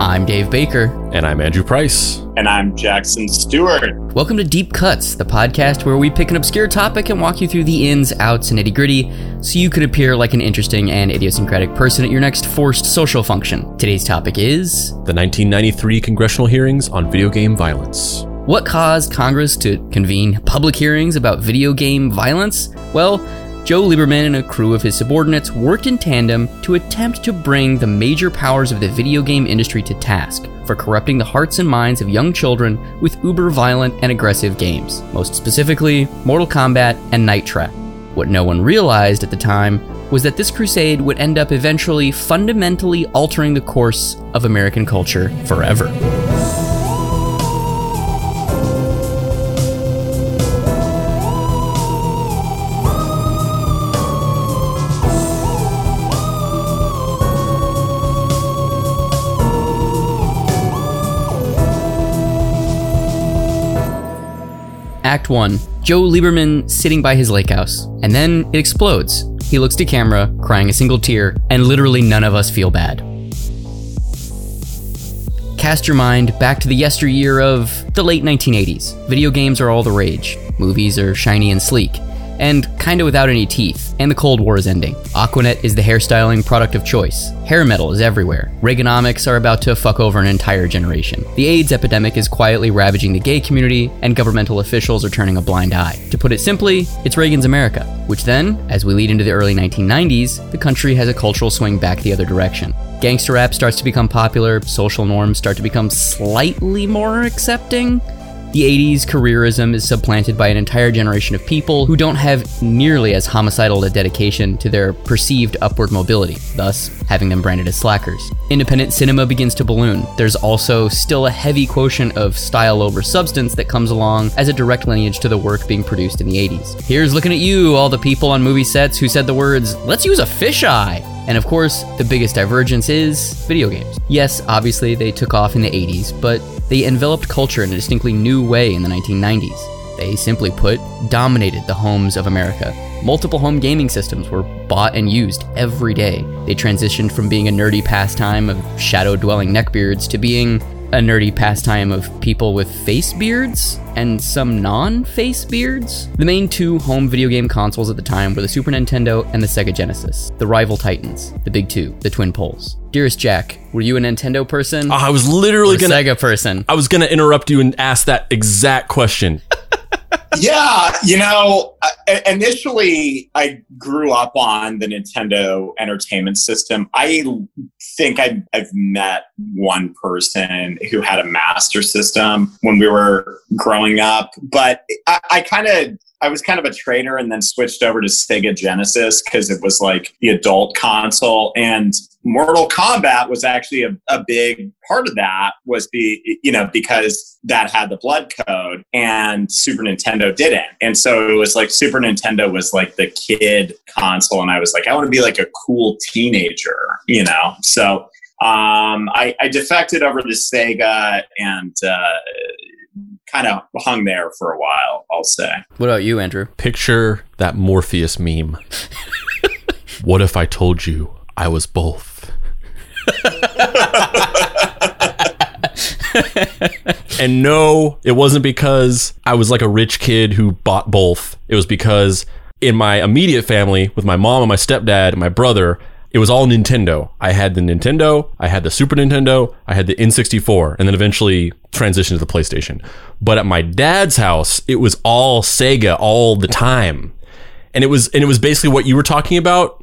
I'm Dave Baker. And I'm Andrew Price. And I'm Jackson Stewart. Welcome to Deep Cuts, the podcast where we pick an obscure topic and walk you through the ins, outs, and nitty gritty so you could appear like an interesting and idiosyncratic person at your next forced social function. Today's topic is the 1993 congressional hearings on video game violence. What caused Congress to convene public hearings about video game violence? Well, Joe Lieberman and a crew of his subordinates worked in tandem to attempt to bring the major powers of the video game industry to task for corrupting the hearts and minds of young children with uber violent and aggressive games, most specifically Mortal Kombat and Night Trap. What no one realized at the time was that this crusade would end up eventually fundamentally altering the course of American culture forever. Act 1 Joe Lieberman sitting by his lake house, and then it explodes. He looks to camera, crying a single tear, and literally none of us feel bad. Cast your mind back to the yesteryear of the late 1980s. Video games are all the rage, movies are shiny and sleek and kinda without any teeth, and the Cold War is ending. Aquanet is the hairstyling product of choice. Hair metal is everywhere. Reaganomics are about to fuck over an entire generation. The AIDS epidemic is quietly ravaging the gay community, and governmental officials are turning a blind eye. To put it simply, it's Reagan's America, which then, as we lead into the early 1990s, the country has a cultural swing back the other direction. Gangster rap starts to become popular, social norms start to become slightly more accepting, the 80s careerism is supplanted by an entire generation of people who don't have nearly as homicidal a dedication to their perceived upward mobility, thus having them branded as slackers. Independent cinema begins to balloon. There's also still a heavy quotient of style over substance that comes along as a direct lineage to the work being produced in the 80s. Here's looking at you, all the people on movie sets who said the words, let's use a fisheye. And of course, the biggest divergence is video games. Yes, obviously they took off in the 80s, but they enveloped culture in a distinctly new way in the 1990s. They simply put, dominated the homes of America. Multiple home gaming systems were bought and used every day. They transitioned from being a nerdy pastime of shadow dwelling neckbeards to being a nerdy pastime of people with face beards and some non face beards. The main two home video game consoles at the time were the Super Nintendo and the Sega Genesis, the rival titans, the big two, the twin poles. Dearest Jack, were you a Nintendo person? Uh, I was literally gonna Sega person. I was gonna interrupt you and ask that exact question. yeah, you know, initially I grew up on the Nintendo Entertainment System. I think I've, I've met one person who had a Master System when we were growing up, but I, I kind of I was kind of a trader and then switched over to Sega Genesis because it was like the adult console. And Mortal Kombat was actually a, a, big part of that was be you know because that had the blood code and Super Nintendo didn't. And so it was like Super Nintendo was like the kid console and I was like I want to be like a cool teenager, you know. So um, I, I defected over to Sega and uh, kind of hung there for a while, I'll say. What about you, Andrew? Picture that Morpheus meme. what if I told you I was both? and no, it wasn't because I was like a rich kid who bought both. It was because in my immediate family, with my mom and my stepdad and my brother, it was all Nintendo. I had the Nintendo, I had the Super Nintendo, I had the N64, and then eventually transitioned to the PlayStation. But at my dad's house, it was all Sega all the time. And it was and it was basically what you were talking about.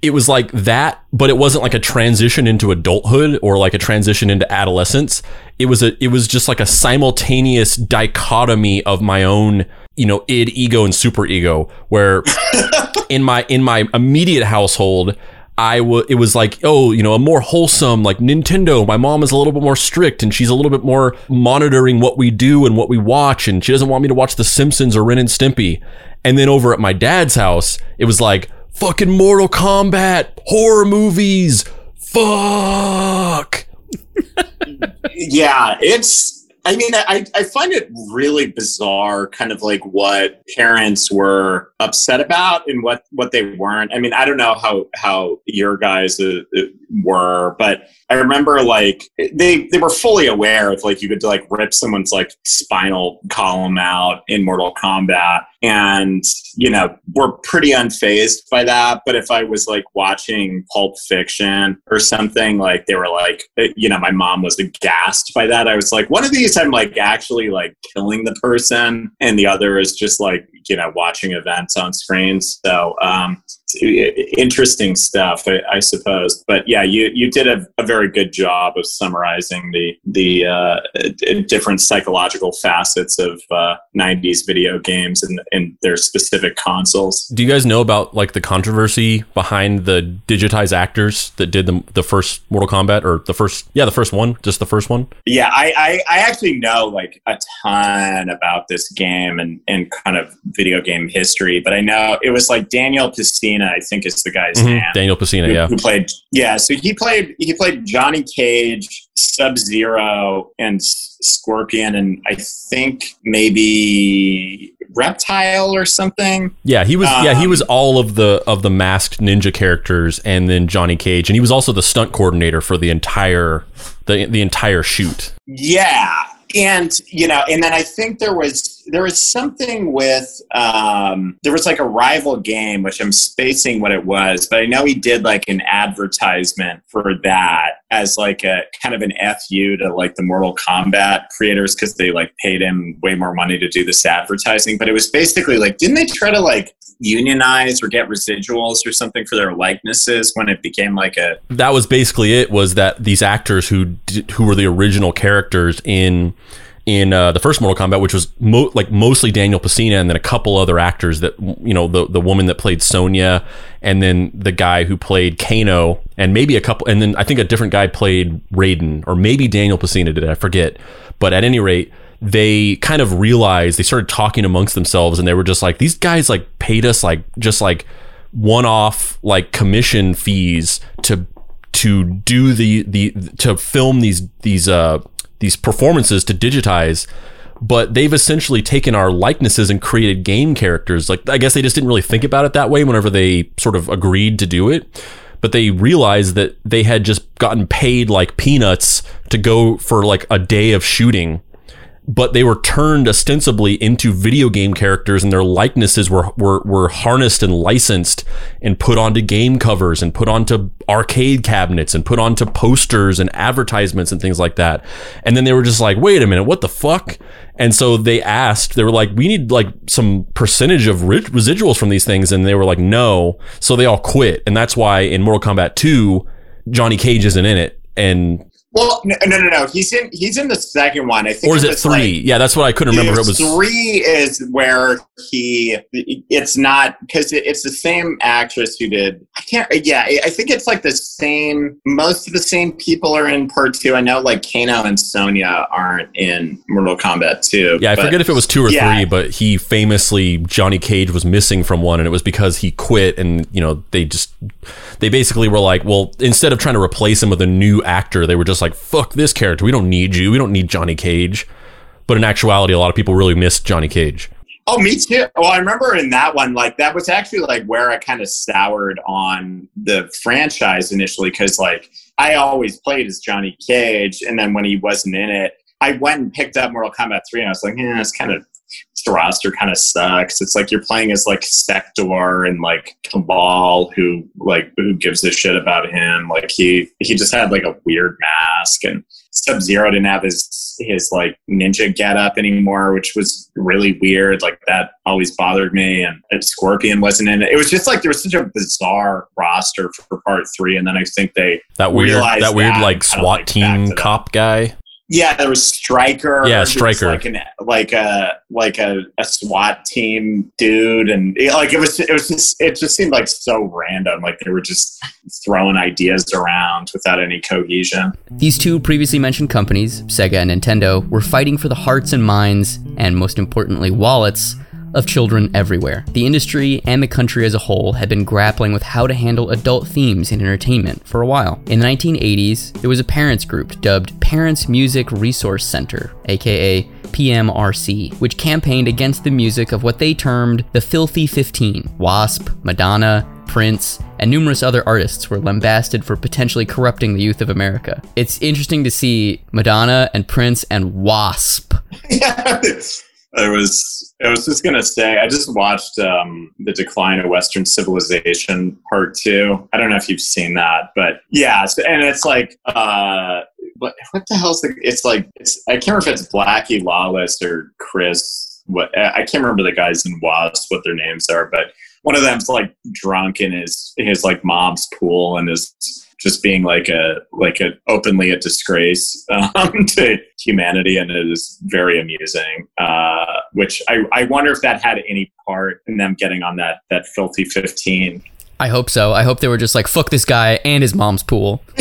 It was like that, but it wasn't like a transition into adulthood or like a transition into adolescence. It was a it was just like a simultaneous dichotomy of my own you know id ego and super ego where in my in my immediate household I w- it was like, oh, you know, a more wholesome, like Nintendo. My mom is a little bit more strict and she's a little bit more monitoring what we do and what we watch. And she doesn't want me to watch The Simpsons or Ren and Stimpy. And then over at my dad's house, it was like, fucking Mortal Kombat, horror movies, fuck. yeah, it's I mean, I, I find it really bizarre, kind of like what parents were upset about and what, what they weren't. I mean, I don't know how, how your guys were, but I remember like they, they were fully aware of like you could like rip someone's like spinal column out in Mortal Kombat and you know we're pretty unfazed by that. But if i was like watching pulp fiction or something like they were like eh, you know my mom was aghast by that. I was like one of these i'm like actually like killing the person and the other is just like you know watching events on screen. So um interesting stuff, I, I, suppose. But yeah, you you did a, a, very good job of summarizing the the uh, different psychological facets of uh, '90s video games and, and their specific consoles. Do you guys know about like the controversy behind the digitized actors that did the the first Mortal Kombat or the first yeah the first one just the first one? Yeah, I I, I actually know like a ton about this game and and kind of video game history, but I know it was like Daniel Pesina I think is the guy's mm-hmm. name. Daniel Pesina, who, yeah. Who played yeah, so he played he played Johnny Cage, Sub Zero, and Scorpion, and I think maybe Reptile or something. Yeah, he was um, yeah, he was um, all of the of the masked ninja characters and then Johnny Cage. And he was also the stunt coordinator for the entire the the entire shoot. Yeah. And you know, and then I think there was there was something with um, there was like a rival game, which I'm spacing what it was, but I know he did like an advertisement for that as like a kind of an fu to like the Mortal Kombat creators because they like paid him way more money to do this advertising. But it was basically like, didn't they try to like unionize or get residuals or something for their likenesses when it became like a that was basically it was that these actors who who were the original characters in in uh, the first Mortal Kombat, which was mo- like mostly Daniel Pesina, and then a couple other actors that you know the the woman that played Sonya, and then the guy who played Kano, and maybe a couple, and then I think a different guy played Raiden, or maybe Daniel Pesina did. I forget, but at any rate, they kind of realized they started talking amongst themselves, and they were just like, these guys like paid us like just like one off like commission fees to to do the the to film these these uh these performances to digitize but they've essentially taken our likenesses and created game characters. Like i guess they just didn't really think about it that way whenever they sort of agreed to do it but they realized that they had just gotten paid like peanuts to go for like a day of shooting but they were turned ostensibly into video game characters and their likenesses were, were, were harnessed and licensed and put onto game covers and put onto arcade cabinets and put onto posters and advertisements and things like that. And then they were just like, wait a minute, what the fuck? And so they asked, they were like, we need like some percentage of residuals from these things. And they were like, no. So they all quit. And that's why in Mortal Kombat 2, Johnny Cage isn't in it. And well, no, no, no, no. He's in. He's in the second one. I think. Or is it three? Like, yeah, that's what I couldn't remember. It was three. Is where he. It's not because it's the same actress who did. I can't. Yeah, I think it's like the same. Most of the same people are in part two. I know like Kano and Sonya aren't in Mortal Kombat two. Yeah, I but, forget if it was two or yeah. three, but he famously Johnny Cage was missing from one, and it was because he quit, and you know they just they basically were like, well, instead of trying to replace him with a new actor, they were just like, fuck this character. We don't need you. We don't need Johnny Cage. But in actuality, a lot of people really missed Johnny Cage. Oh, me too. Well, I remember in that one, like that was actually like where I kind of soured on the franchise initially because like I always played as Johnny Cage, and then when he wasn't in it, I went and picked up Mortal Kombat 3 and I was like, yeah, it's kind of the roster kind of sucks. It's like you're playing as like Sector and like Kabal, who like who gives a shit about him. Like he he just had like a weird mask, and Sub Zero didn't have his his like ninja get up anymore, which was really weird. Like that always bothered me. And Scorpion wasn't in it. It was just like there was such a bizarre roster for part three, and then I think they that weird that weird that like SWAT like team cop guy. Yeah, there was Striker. Yeah, Striker, like an like a like a, a SWAT team dude, and like it was it was just it just seemed like so random. Like they were just throwing ideas around without any cohesion. These two previously mentioned companies, Sega and Nintendo, were fighting for the hearts and minds, and most importantly, wallets of children everywhere. The industry and the country as a whole had been grappling with how to handle adult themes in entertainment for a while. In the 1980s, there was a parents group dubbed Parents Music Resource Center, aka PMRC, which campaigned against the music of what they termed the Filthy 15. Wasp, Madonna, Prince, and numerous other artists were lambasted for potentially corrupting the youth of America. It's interesting to see Madonna and Prince and Wasp. yeah, I was I was just gonna say I just watched um, the Decline of Western Civilization Part Two. I don't know if you've seen that, but yeah, so, and it's like uh, what what the hell's the? It's like it's I can't remember if it's Blackie Lawless or Chris. What I can't remember the guys in Wasp what their names are, but one of them's like drunk in his his like mom's pool and is just being like a like a openly a disgrace um, to humanity, and it is very amusing. Uh, which I, I wonder if that had any part in them getting on that that filthy fifteen. I hope so. I hope they were just like fuck this guy and his mom's pool.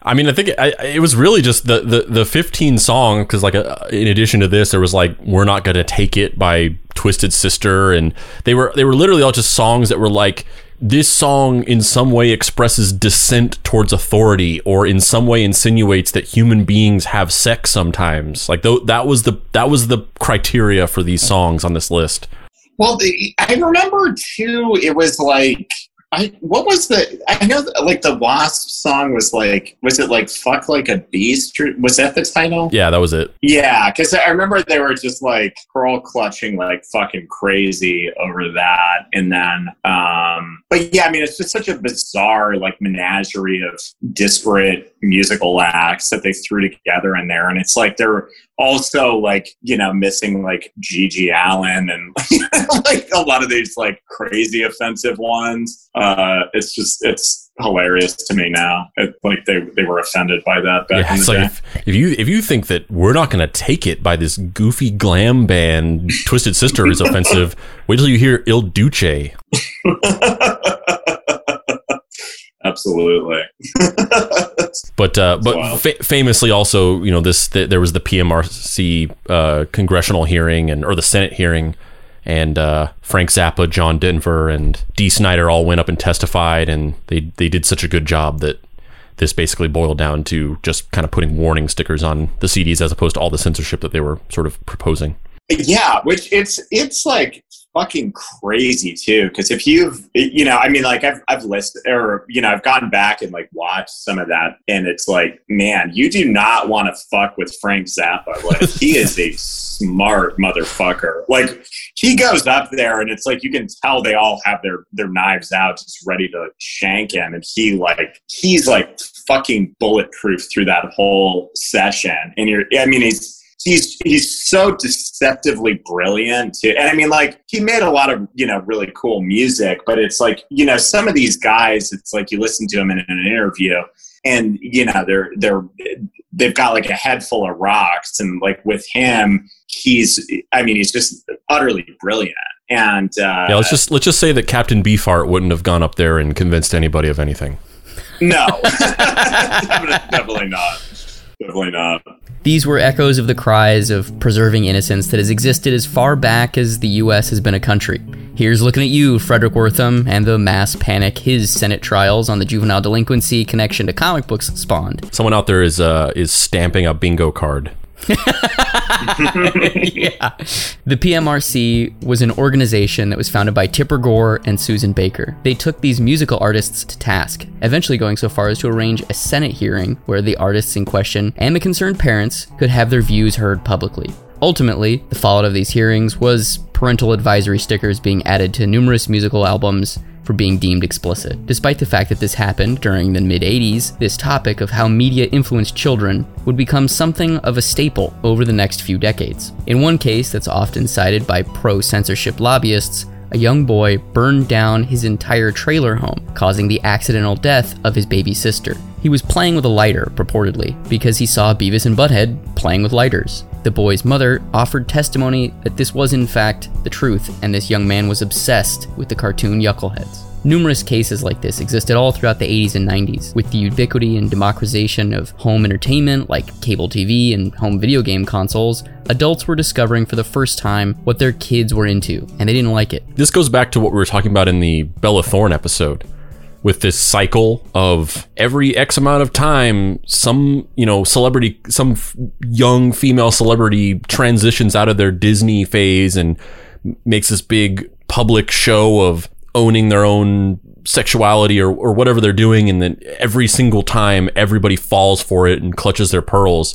I mean, I think it, I, it was really just the the, the 15 song because like uh, in addition to this, there was like "We're Not Gonna Take It" by Twisted Sister, and they were they were literally all just songs that were like this song in some way expresses dissent towards authority or in some way insinuates that human beings have sex sometimes. Like th- that was the that was the criteria for these songs on this list. Well i remember too it was like I what was the I know like the Wasp song was like was it like fuck like a beast was that the title? Yeah, that was it. Yeah, because I remember they were just like pearl clutching like fucking crazy over that, and then um, but yeah, I mean it's just such a bizarre like menagerie of disparate musical acts that they threw together in there, and it's like they're also like you know missing like GG Allen and like a lot of these like crazy offensive ones. Uh, it's just it's hilarious to me now. It, like they they were offended by that back yeah, in it's the like if, if you if you think that we're not going to take it by this goofy glam band Twisted Sister is offensive, wait till you hear Il Duce. Absolutely. But uh, but fa- famously also, you know, this th- there was the PMRC uh, congressional hearing and or the Senate hearing, and uh, Frank Zappa, John Denver, and Dee Snider all went up and testified, and they they did such a good job that this basically boiled down to just kind of putting warning stickers on the CDs as opposed to all the censorship that they were sort of proposing. yeah, which it's it's like fucking crazy too. Because if you've you know, I mean, like I've I've listed or you know, I've gone back and like watched some of that, and it's like, man, you do not want to fuck with Frank Zappa. Like he is a smart motherfucker. Like he goes up there, and it's like you can tell they all have their their knives out, just ready to shank him, and he like he's like fucking bulletproof through that whole session. And you're, I mean, he's he's he's so deceptively brilliant too. and i mean like he made a lot of you know really cool music but it's like you know some of these guys it's like you listen to them in an interview and you know they're they're they've got like a head full of rocks and like with him he's i mean he's just utterly brilliant and uh Yeah, let's just let's just say that Captain Beefheart wouldn't have gone up there and convinced anybody of anything. no definitely not definitely not These were echoes of the cries of preserving innocence that has existed as far back as the US has been a country. Here's looking at you, Fredric Wertham, and the mass panic his Senate trials on the juvenile delinquency connection to comic books spawned. Someone out there is uh, is stamping a bingo card. yeah. The PMRC was an organization that was founded by Tipper Gore and Susan Baker. They took these musical artists to task, eventually going so far as to arrange a Senate hearing where the artists in question and the concerned parents could have their views heard publicly. Ultimately, the fallout of these hearings was parental advisory stickers being added to numerous musical albums for being deemed explicit. Despite the fact that this happened during the mid 80s, this topic of how media influenced children would become something of a staple over the next few decades. In one case that's often cited by pro censorship lobbyists, a young boy burned down his entire trailer home, causing the accidental death of his baby sister. He was playing with a lighter, purportedly, because he saw Beavis and Butthead playing with lighters. The boy's mother offered testimony that this was in fact the truth, and this young man was obsessed with the cartoon Yuckleheads. Numerous cases like this existed all throughout the 80s and 90s. With the ubiquity and democratization of home entertainment like cable TV and home video game consoles, adults were discovering for the first time what their kids were into, and they didn't like it. This goes back to what we were talking about in the Bella Thorne episode with this cycle of every X amount of time, some, you know, celebrity, some f- young female celebrity transitions out of their Disney phase and makes this big public show of owning their own sexuality or, or whatever they're doing. And then every single time everybody falls for it and clutches their pearls.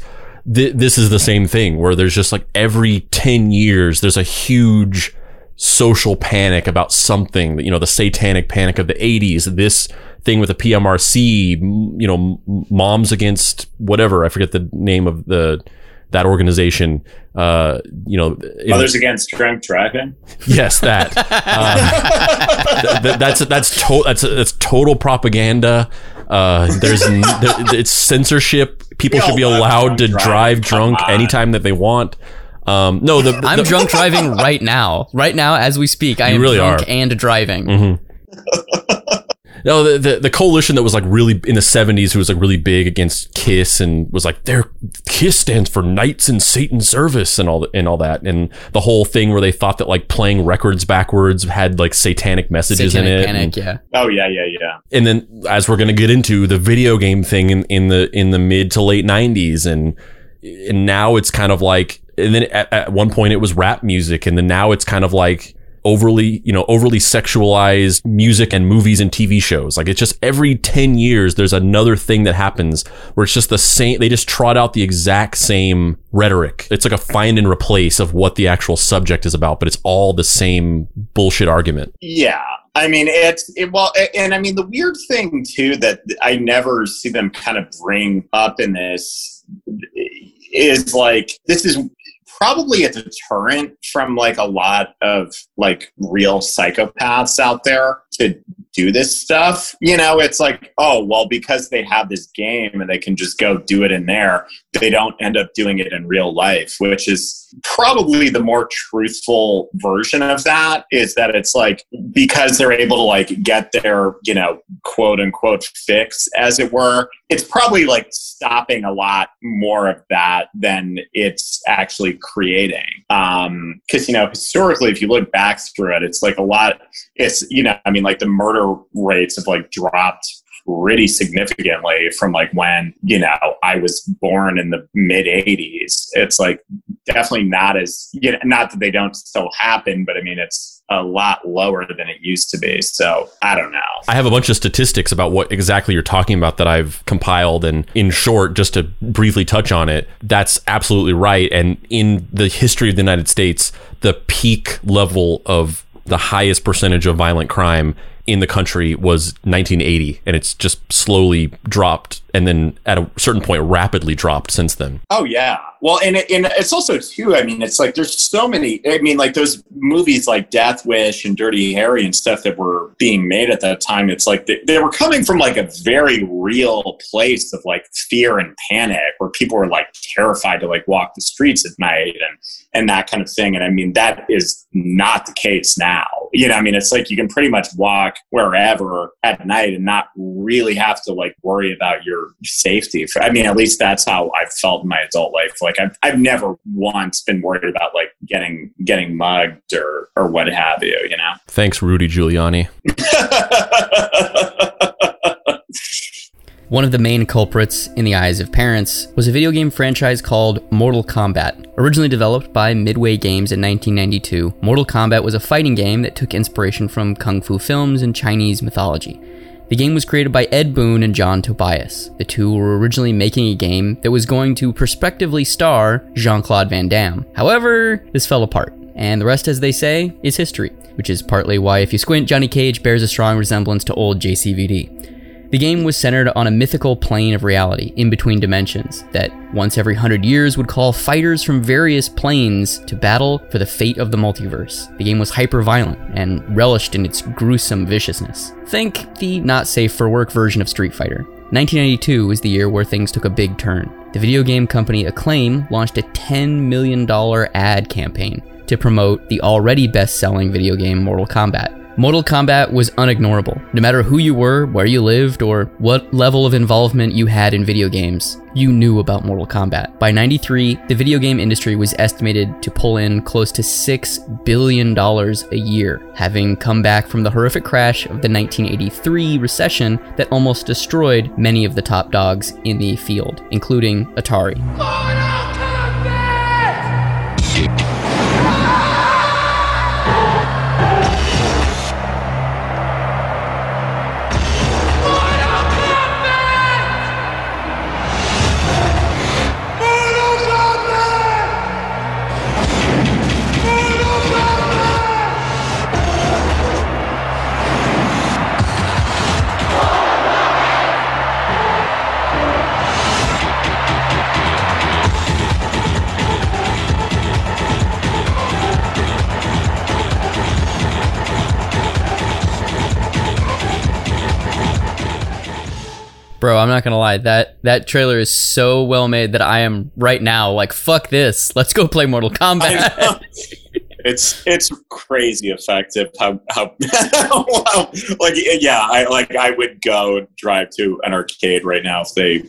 Th- this is the same thing where there's just like every 10 years, there's a huge social panic about something, you know, the satanic panic of the 80s, this thing with the PMRC, you know, moms against whatever, I forget the name of the, that organization, uh, you know, Mothers Against Drunk Driving. Yes, that. uh, th- th- that's that's to- that's that's total propaganda. Uh, there's n- there, it's censorship. People We should be allowed to drunk drive drunk on. anytime that they want. Um, no, the, the I'm drunk driving right now. Right now, as we speak, I You am really drunk are. Mm-hmm. and driving. No, the, the the coalition that was like really in the seventies, who was like really big against Kiss and was like their Kiss stands for Knights in Satan Service and all that and all that, and the whole thing where they thought that like playing records backwards had like satanic messages in it. panic, and, yeah. Oh yeah, yeah, yeah. and then as we're gonna get into the video game thing in, in the in the mid to late nineties, and and now it's kind of like, and then at, at one point it was rap music, and then now it's kind of like overly you know overly sexualized music and movies and TV shows. Like it's just every 10 years there's another thing that happens where it's just the same they just trot out the exact same rhetoric. It's like a find and replace of what the actual subject is about but it's all the same bullshit argument. Yeah. I mean, it's it, well, and I mean, the weird thing too that I never see them kind of bring up in this is like this is probably a deterrent from like a lot of like real psychopaths out there to do this stuff. You know, it's like, oh, well, because they have this game and they can just go do it in there, they don't end up doing it in real life, which is probably the more truthful version of that is that it's like because they're able to like get their, you know, quote unquote fix, as it were, it's probably like stopping a lot more of that than it's actually creating. Um, cause you know, historically, if you look back through it, it's like a lot, it's, you know, I mean, like the murder rates have like dropped pretty significantly from like when you know I was born in the mid 80s. It's like definitely not as you know, not that they don't still happen, but I mean it's a lot lower than it used to be. So I don't know. I have a bunch of statistics about what exactly you're talking about that I've compiled. And in short, just to briefly touch on it, that's absolutely right. And in the history of the United States, the peak level of the highest percentage of violent crime in the country was 1980. And it's just slowly dropped and then at a certain point rapidly dropped since then. Oh yeah. Well, and it, and it's also too. I mean, it's like there's so many. I mean, like those movies like Death Wish and Dirty Harry and stuff that were being made at that time. It's like they, they were coming from like a very real place of like fear and panic, where people were like terrified to like walk the streets at night and and that kind of thing. And I mean, that is not the case now. You know, I mean, it's like you can pretty much walk wherever at night and not really have to like worry about your safety. I mean, at least that's how I've felt in my adult life. Like I've, I've never once been worried about like getting getting mugged or or what have you. You know. Thanks, Rudy Giuliani. One of the main culprits in the eyes of parents was a video game franchise called Mortal Kombat. Originally developed by Midway Games in 1992, Mortal Kombat was a fighting game that took inspiration from kung fu films and Chinese mythology. The game was created by Ed Boon and John Tobias. The two were originally making a game that was going to prospectively star Jean Claude Van Damme. However, this fell apart, and the rest, as they say, is history, which is partly why, if you squint, Johnny Cage bears a strong resemblance to old JCVD. The game was centered on a mythical plane of reality in between dimensions that once every hundred years would call fighters from various planes to battle for the fate of the multiverse. The game was hyper violent and relished in its gruesome viciousness. Think the not safe for work version of Street Fighter. 1992 was the year where things took a big turn. The video game company Acclaim launched a $10 million ad campaign to promote the already best selling video game Mortal Kombat. Mortal Kombat was unignorable. No matter who you were, where you lived, or what level of involvement you had in video games, you knew about Mortal Kombat. By 93, the video game industry was estimated to pull in close to $6 billion a year, having come back from the horrific crash of the 1983 recession that almost destroyed many of the top dogs in the field, including Atari. Bro, I'm not gonna lie. That that trailer is so well made that I am right now like, fuck this. Let's go play Mortal Kombat. it's it's crazy effective how how, how like yeah I like I would go drive to an arcade right now if they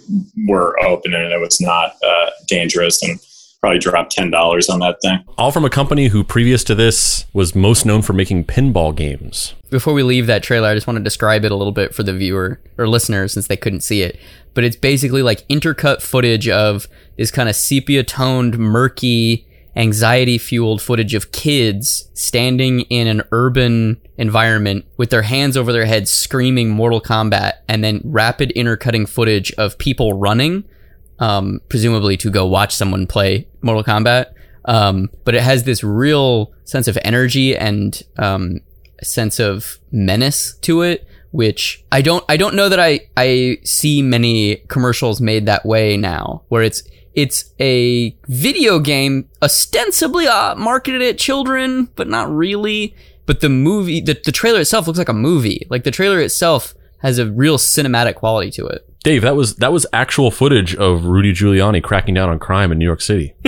were open and it was not uh, dangerous and probably drop ten dollars on that thing. All from a company who, previous to this, was most known for making pinball games. Before we leave that trailer, I just want to describe it a little bit for the viewer or listener since they couldn't see it. But it's basically like intercut footage of this kind of sepia toned, murky, anxiety fueled footage of kids standing in an urban environment with their hands over their heads screaming Mortal Kombat and then rapid intercutting footage of people running um, presumably to go watch someone play Mortal Kombat. Um, but it has this real sense of energy and um, sense of menace to it, which I don't I don't know that I I see many commercials made that way now, where it's it's a video game ostensibly uh, marketed at children, but not really. But the movie, the, the trailer itself looks like a movie. Like the trailer itself has a real cinematic quality to it. Dave, that was that was actual footage of Rudy Giuliani cracking down on crime in New York City.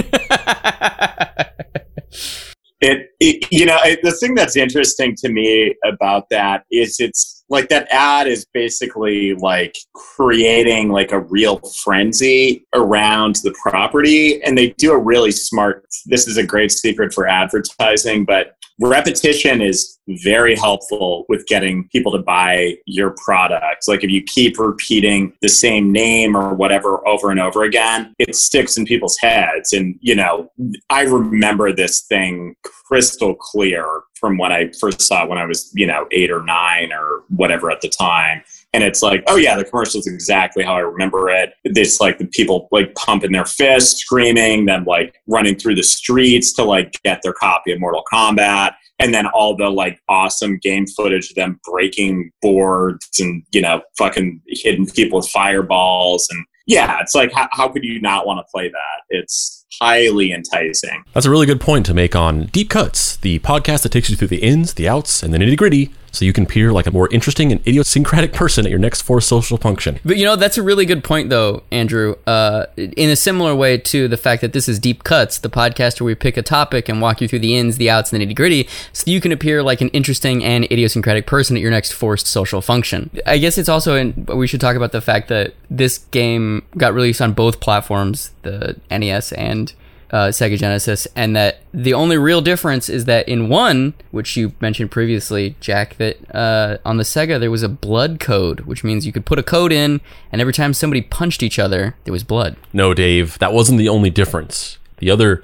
it, it, you know it, the thing that's interesting to me about that is it's like that ad is basically like creating like a real frenzy around the property and they do a really smart this is a great secret for advertising but repetition is very helpful with getting people to buy your product. Like if you keep repeating the same name or whatever over and over again, it sticks in people's heads. And, you know, I remember this thing crystal clear from when I first saw it when I was, you know, eight or nine or whatever at the time and it's like, oh yeah, the commercial is exactly how I remember it. It's like the people like pumping their fists, screaming, then like running through the streets to like get their copy of Mortal Kombat, and then all the like awesome game footage of them breaking boards and you know fucking hitting people with fireballs and yeah, it's like how, how could you not want to play that? It's highly enticing. That's a really good point to make on Deep Cuts, the podcast that takes you through the ins, the outs, and the nitty gritty so you can appear like a more interesting and idiosyncratic person at your next forced social function. But you know, that's a really good point, though, Andrew. Uh, in a similar way to the fact that this is Deep Cuts, the podcast where we pick a topic and walk you through the ins, the outs, and the nitty gritty, so you can appear like an interesting and idiosyncratic person at your next forced social function. I guess it's also, in, we should talk about the fact that this game got released on both platforms, the NES and uh, Sega Genesis, and that the only real difference is that in one, which you mentioned previously, Jack, that uh, on the Sega there was a blood code, which means you could put a code in, and every time somebody punched each other, there was blood. No, Dave, that wasn't the only difference. The other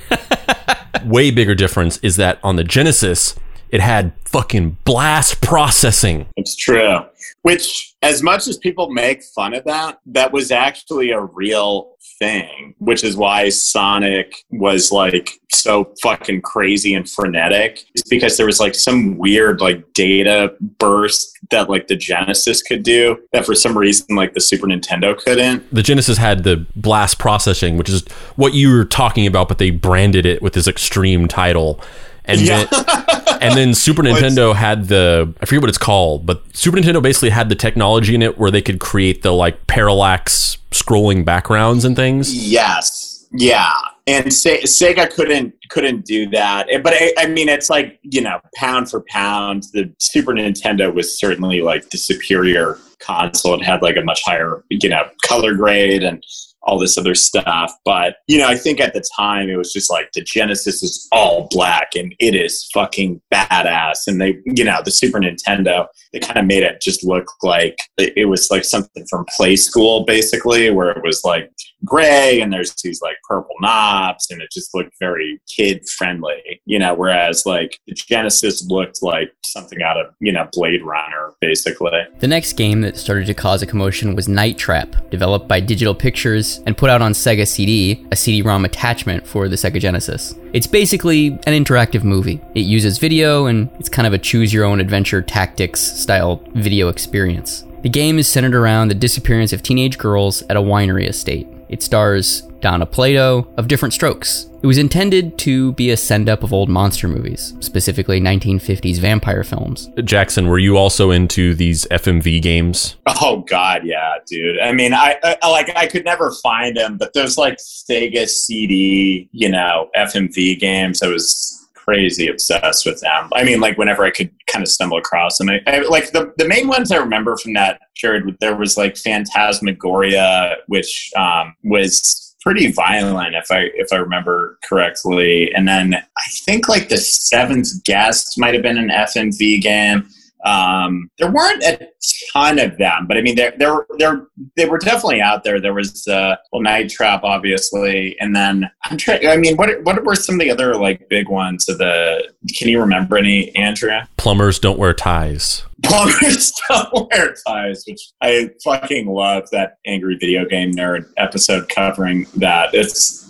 way bigger difference is that on the Genesis, it had fucking blast processing. It's true. Which, as much as people make fun of that, that was actually a real thing, which is why Sonic was like so fucking crazy and frenetic. It's because there was like some weird like data burst that like the Genesis could do that for some reason like the Super Nintendo couldn't. The Genesis had the blast processing, which is what you were talking about, but they branded it with this extreme title and yeah. then and then Super Nintendo had the I forget what it's called, but Super Nintendo basically had the technology in it where they could create the like parallax scrolling backgrounds and things. Yes. Yeah. And Se- Sega couldn't couldn't do that. But I, I mean, it's like you know, pound for pound, the Super Nintendo was certainly like the superior console. It had like a much higher, you know, color grade and all this other stuff. But, you know, I think at the time it was just like the Genesis is all black and it is fucking badass. And they, you know, the Super Nintendo, they kind of made it just look like it was like something from play school, basically, where it was like gray and there's these like purple knobs and it just looked very kid friendly, you know, whereas like the Genesis looked like something out of, you know, Blade Runner, basically. The next game that started to cause a commotion was Night Trap, developed by Digital Pictures and put out on Sega CD, a CD-ROM attachment for the Sega Genesis. It's basically an interactive movie. It uses video and it's kind of a choose your own adventure tactics style video experience. The game is centered around the disappearance of teenage girls at a winery estate. It stars Dana Plato of Diff'rent Strokes. It was intended to be a send up of old monster movies, specifically 1950s vampire films. Jackson, were you also into these FMV games? Oh God, yeah, dude. I mean, I, I like I could never find them, but those like Sega CD, you know, FMV games. I was crazy obsessed with them. I mean, like whenever I could kind of stumble across them, I, I, like the the main ones I remember from that period. There was like Phantasmagoria, which um, was pretty violent if I if I remember correctly. And then I think like the Seventh Guest might have been an FMV game. Um, there weren't a ton of them, but I mean, they're, they're, they're, were definitely out there. There was, uh, well, Night Trap, obviously. And then I'm trying, I mean, what, what were some of the other like big ones of the, can you remember any, Andrew? Plumbers don't wear ties. Plumbers don't wear ties, which I fucking love that angry video game nerd episode covering that. It's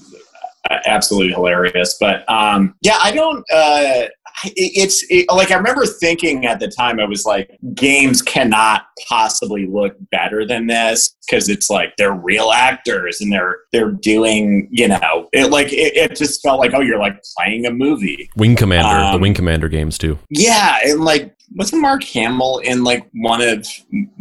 absolutely hilarious. But um, yeah, I don't. Uh, it's it, like I remember thinking at the time, I was like, games cannot possibly look better than this because it's like they're real actors and they're they're doing you know it like it, it just felt like oh you're like playing a movie. Wing Commander, the Um, Wing Commander games too. Yeah, and like wasn't Mark Hamill in like one of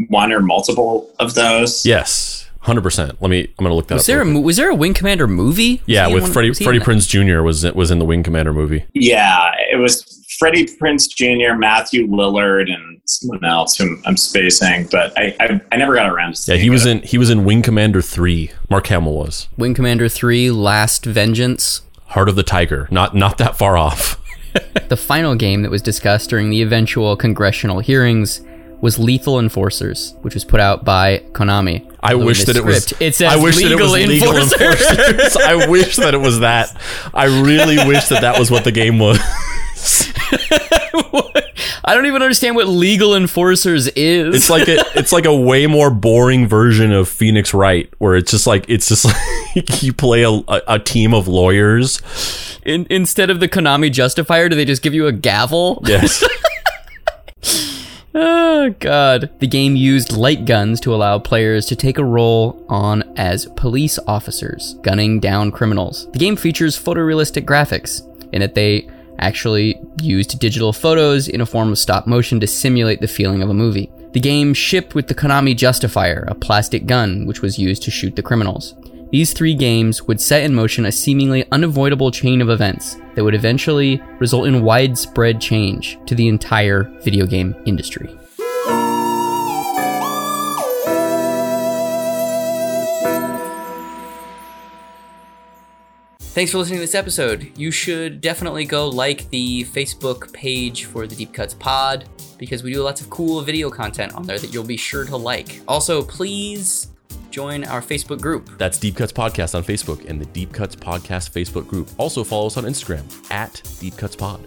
one or multiple of those? Yes, hundred percent. Let me. I'm gonna look that Was up. there a real quick. mo- was there a Wing Commander movie? Was yeah, with one- Freddie was he in Freddie that? Prinze Jr. was was in the Wing Commander movie. Yeah, it was Freddie Prinze Jr., Matthew Lillard, and someone else who I'm spacing, but I I, I never got around to Yeah, seeing he was it. in he was in Wing Commander three. Mark Hamill was Wing Commander 3 Last Vengeance. Heart of the Tiger. Not not that far off. The final game that was discussed during the eventual congressional hearings was Lethal Enforcers, which was put out by Konami. I wish that it was. It says I wish that it was legal legal enforcer. enforcers. I wish that it was that. I really wish that that was what the game was. I don't even understand what legal enforcers is. It's like a it's like a way more boring version of Phoenix Wright, where it's just like it's just like you play a, a, a team of lawyers. In, instead of the Konami justifier, do they just give you a gavel? Yes. Oh god. The game used light guns to allow players to take a role on as police officers, gunning down criminals. The game features photorealistic graphics in that they actually used digital photos in a form of stop motion to simulate the feeling of a movie. The game shipped with the Konami Justifier, a plastic gun which was used to shoot the criminals. These three games would set in motion a seemingly unavoidable chain of events that would eventually result in widespread change to the entire video game industry. Thanks for listening to this episode. You should definitely go like the Facebook page for the Deep Cuts Pod because we do lots of cool video content on there that you'll be sure to like. Also, please join our Facebook group. That's Deep Cuts Podcast on Facebook and the Deep Cuts Podcast Facebook group. Also follow us on Instagram at Deep Cuts Pod.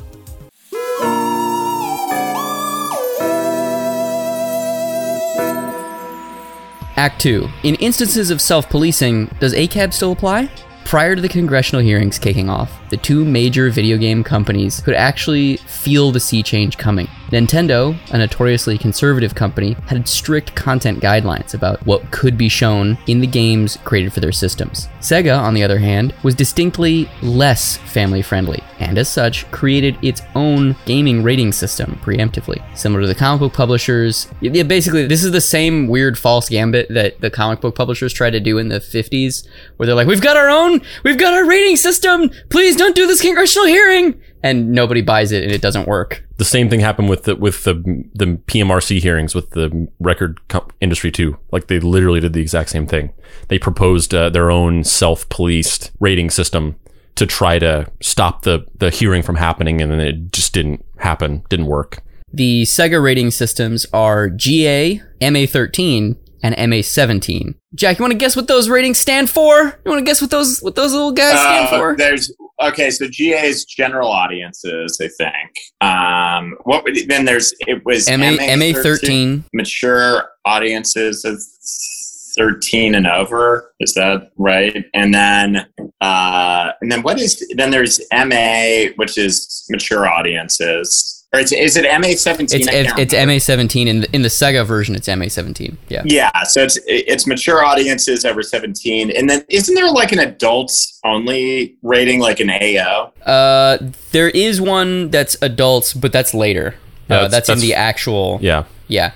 Act 2. In instances of self policing, does ACAB still apply? Prior to the congressional hearings kicking off, the two major video game companies could actually feel the sea change coming. Nintendo, a notoriously conservative company, had strict content guidelines about what could be shown in the games created for their systems. Sega, on the other hand, was distinctly less family friendly, and as such, created its own gaming rating system preemptively. Similar to the comic book publishers, yeah, basically, this is the same weird false gambit that the comic book publishers tried to do in the 50s, where they're like, we've got our own, we've got our rating system, please don't do this congressional hearing! And nobody buys it and it doesn't work. The same thing happened with the with the the PMRC hearings with the record co- industry too. Like they literally did the exact same thing. They proposed uh, their own self-policed rating system to try to stop the the hearing from happening, and then it just didn't happen. Didn't work. The Sega rating systems are GA, MA13, and MA17. Jack, you want to guess what those ratings stand for? You want to guess what those what those little guys stand Uh, for? There's okay, so GA is general audiences, I think. Um, what would then there's it was MA MA13. mature audiences of 13 and over is that right and then uh and then what is then there's ma which is mature audiences or it's, is it ma 17 It's it's, it's MA17 in the, in the Sega version. It's MA17. Yeah. yeah so it's it's mature audiences over 17 and then isn't there like an adults only rating like an ao Uh, there is one that's adults, but that's later. Yeah, uh, that's- that's, in the actual. Yeah, Yeah.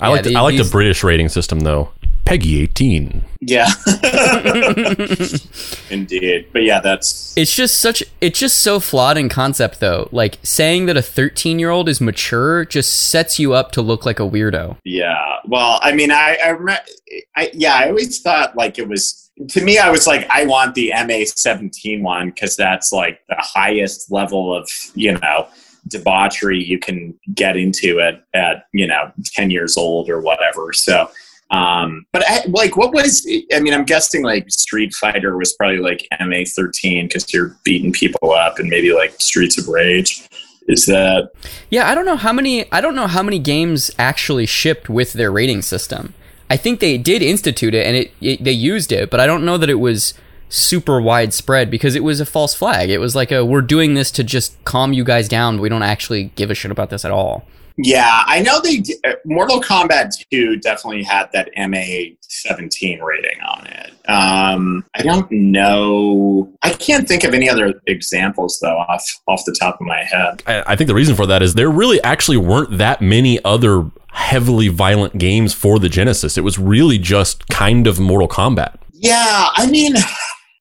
I Yeah, like the, I like the British rating system though. PEGI eighteen. yeah indeed but yeah that's It's just such. It's just so flawed in concept, though. Like saying that a 13 year old is mature just sets you up to look like a weirdo. Yeah. Well, I mean, I, I, remem- I, yeah, I always thought like it was, to me, I was like, I want the MA 17 one because that's like the highest level of, you know, debauchery you can get into at, at, you know, 10 years old or whatever. So, um, but I, like, what was, I mean, I'm guessing like Street Fighter was probably like MA 13 because you're beating people up and maybe like Streets of Rage. Is that, Yeah, I don't know how many. I don't know how many games actually shipped with their rating system. I think they did institute it and it, it they used it, but I don't know that it was super widespread because it was a false flag. It was like a we're doing this to just calm you guys down. We don't actually give a shit about this at all. Yeah, I know they. d- uh, Mortal Kombat 2 definitely had that MA 17 rating on it. Um, I don't know. I can't think of any other examples though off off the top of my head. I, I think the reason for that is there really actually weren't that many other heavily violent games for the Genesis. It was really just kind of Mortal Kombat. Yeah, I mean,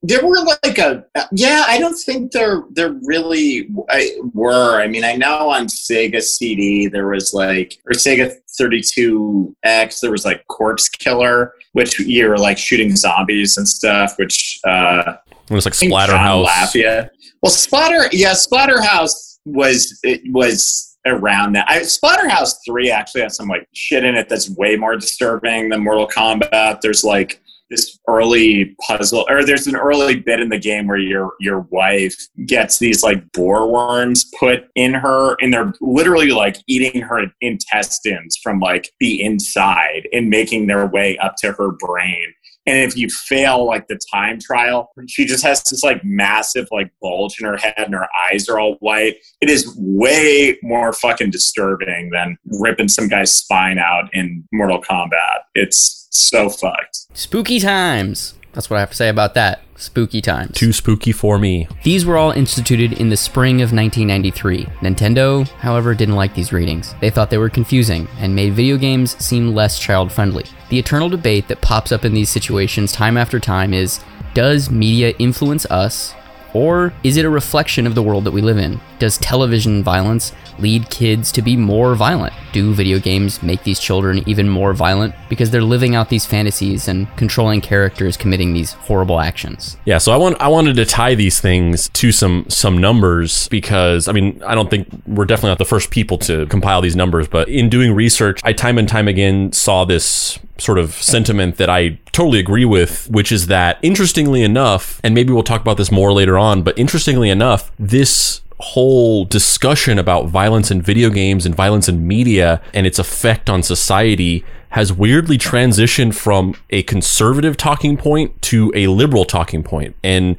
there were like a. Yeah, I don't think there there really I- were. I mean, I know on Sega CD there was like or Sega 32X there was like Corpse Killer, which you were like shooting zombies and stuff, which. uh It was like I think John Splatterhouse. Well, Splatter, yeah, Splatterhouse was it was around that. I, Splatterhouse three actually has some like shit in it that's way more disturbing than Mortal Kombat. There's like this early puzzle, or there's an early bit in the game where your your wife gets these like boar worms put in her, and they're literally like eating her intestines from like the inside and making their way up to her brain. And if you fail like the time trial, she just has this like massive like bulge in her head and her eyes are all white. It is way more fucking disturbing than ripping some guy's spine out in Mortal Kombat. It's so fucked. Spooky times. That's what I have to say about that. Spooky times. Too spooky for me. These were all instituted in the spring of 1993. Nintendo, however, didn't like these ratings. They thought they were confusing and made video games seem less child friendly. The eternal debate that pops up in these situations time after time is does media influence us? Or is it a reflection of the world that we live in? Does television violence lead kids to be more violent? Do video games make these children even more violent because they're living out these fantasies and controlling characters committing these horrible actions? Yeah, so I want I wanted to tie these things to some some numbers because I mean I don't think we're definitely not the first people to compile these numbers, but in doing research, I time and time again saw this sort of sentiment that I totally agree with, which is that interestingly enough, and maybe we'll talk about this more later on, but interestingly enough, this whole discussion about violence in video games and violence in media and its effect on society has weirdly transitioned from a conservative talking point to a liberal talking point. And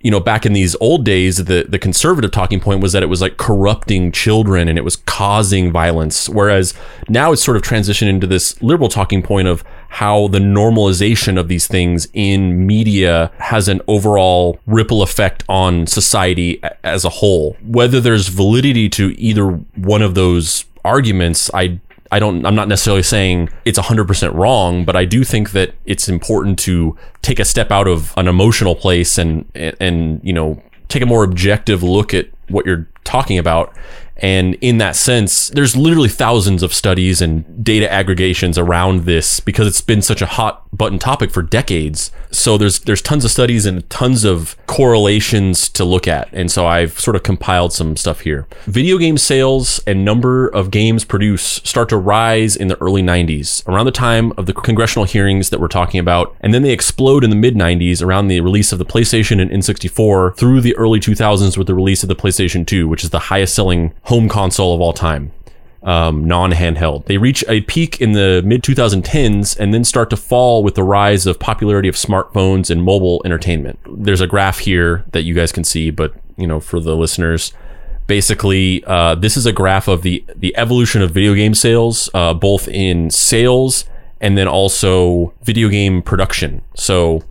you know, back in these old days, the the conservative talking point was that it was like corrupting children and it was causing violence. Whereas now it's sort of transitioned into this liberal talking point of how the normalization of these things in media has an overall ripple effect on society as a whole. Whether there's validity to either one of those arguments, I I don't I'm not necessarily saying it's 100% wrong, but I do think that it's important to take a step out of an emotional place and and you know, take a more objective look at what you're talking about and in that sense, there's literally thousands of studies and data aggregations around this because it's been such a hot button topic for decades. So there's there's tons of studies and tons of correlations to look at. And so I've sort of compiled some stuff here. Video game sales and number of games produced start to rise in the early 90s, around the time of the congressional hearings that we're talking about, and then they explode in the mid 90s around the release of the PlayStation and N64 through the early 2000s with the release of the PlayStation 2, which is the highest selling home console of all time, um, non handheld. They reach a peak in the mid 2010s and then start to fall with the rise of popularity of smartphones and mobile entertainment. There's a graph here that you guys can see, but you know, for the listeners, basically, uh, this is a graph of the the evolution of video game sales, uh, both in sales and then also video game production. So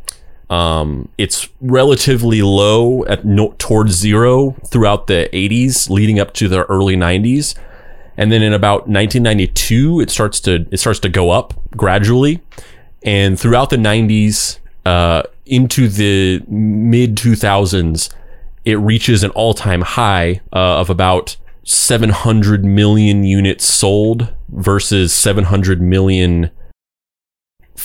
um, it's relatively low at no, towards zero throughout the 80s, leading up to the early 90s, and then in about 1992, it starts to it starts to go up gradually, and throughout the 90s uh, into the mid 2000s, it reaches an all time high uh, of about 700 million units sold versus 700 million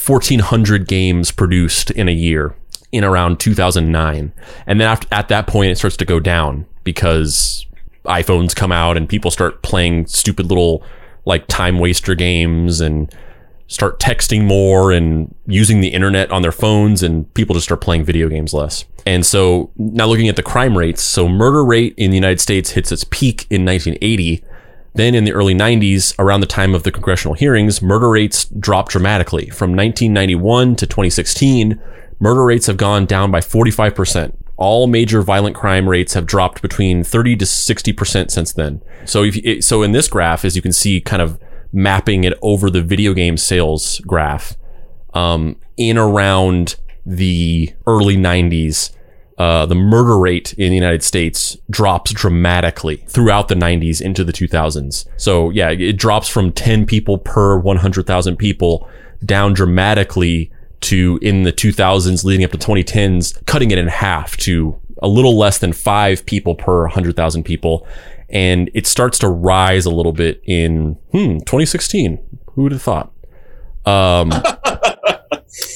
1400 games produced in a year in around 2009. And then after, at that point, it starts to go down because iPhones come out and people start playing stupid little like time waster games and start texting more and using the internet on their phones and people just start playing video games less. And so now looking at the crime rates, so murder rate in the United States hits its peak in 1980 then in the early 90s, around the time of the congressional hearings, murder rates dropped dramatically. From 1991 to 2016, murder rates have gone down by 45%. All major violent crime rates have dropped between 30 to 60% since then. So if so in this graph, as you can see, kind of mapping it over the video game sales graph, um, in around the early 90s, uh, the murder rate in the United States drops dramatically throughout the 90s into the 2000s. So yeah, it drops from 10 people per 100,000 people down dramatically to in the 2000s leading up to 2010s, cutting it in half to a little less than five people per 100,000 people. And it starts to rise a little bit in hmm, 2016. Who would have thought? Um,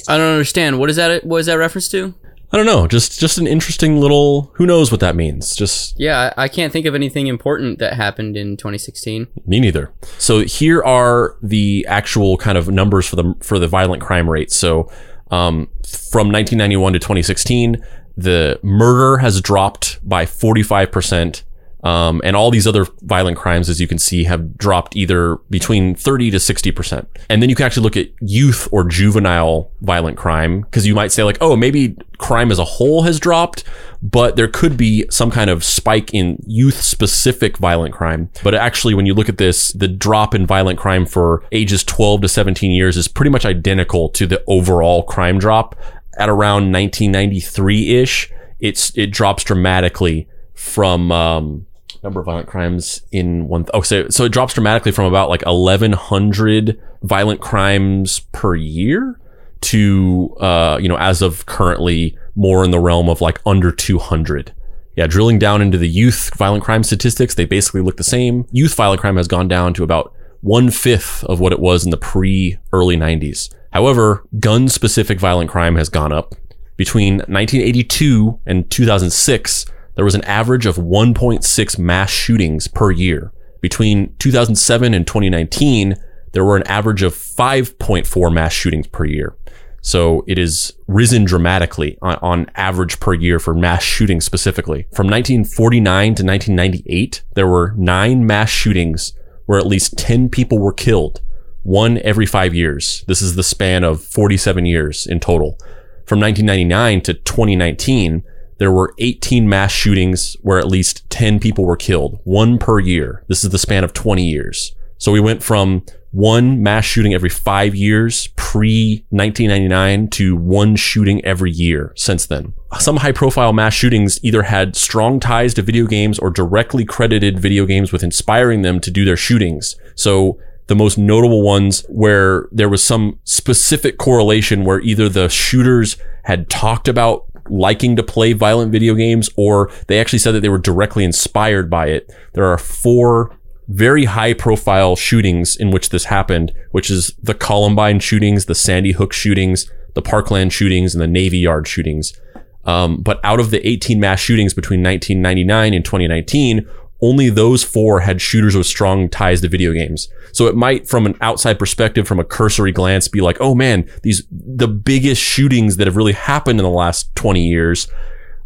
I don't understand. What is that? What is that reference to? I don't know. Just just an interesting little. Who knows what that means? Just yeah, I, can't think of anything important that happened in 2016. Me neither. So here are the actual kind of numbers for the for the violent crime rate. So um, from 1991 to 2016, the murder has dropped by 45 percent. Um, and all these other violent crimes, as you can see, have dropped either between 30 to 60%. And then you can actually look at youth or juvenile violent crime, because you might say like, oh, maybe crime as a whole has dropped, but there could be some kind of spike in youth specific violent crime. But actually, when you look at this, the drop in violent crime for ages 12 to 17 years is pretty much identical to the overall crime drop at around 1993 ish. It's, it drops dramatically from, um, number of violent crimes in one. Th- oh, so so it drops dramatically from about like eleven hundred violent crimes per year to uh you know as of currently more in the realm of like under two hundred. Yeah, drilling down into the youth violent crime statistics, they basically look the same. Youth violent crime has gone down to about one fifth of what it was in the pre early 90s. However, gun specific violent crime has gone up. Between 1982 and 2006, there was an average of 1.6 mass shootings per year. Between 2007 and 2019, there were an average of 5.4 mass shootings per year. So it has risen dramatically on, on, average per year for mass shootings specifically. From 1949 to 1998, there were nine mass shootings where at least 10 people were killed, one every five years. This is the span of 47 years in total. From 1999 to 2019, there were 18 mass shootings where at least 10 people were killed, one per year. This is the span of 20 years. So we went from one mass shooting every five years pre 1999 to one shooting every year since then. Some high profile mass shootings either had strong ties to video games or directly credited video games with inspiring them to do their shootings. So the most notable ones where there was some specific correlation where either the shooters had talked about liking to play violent video games or they actually said that they were directly inspired by it. There are four very high profile shootings in which this happened, which is the Columbine shootings, the Sandy Hook shootings, the Parkland shootings, and the Navy Yard shootings. Um, but out of the 18 mass shootings between 1999 and 2019, only those four had shooters with strong ties to video games. So it might, from an outside perspective, from a cursory glance, be like, oh man, these, the biggest shootings that have really happened in the last 20 years,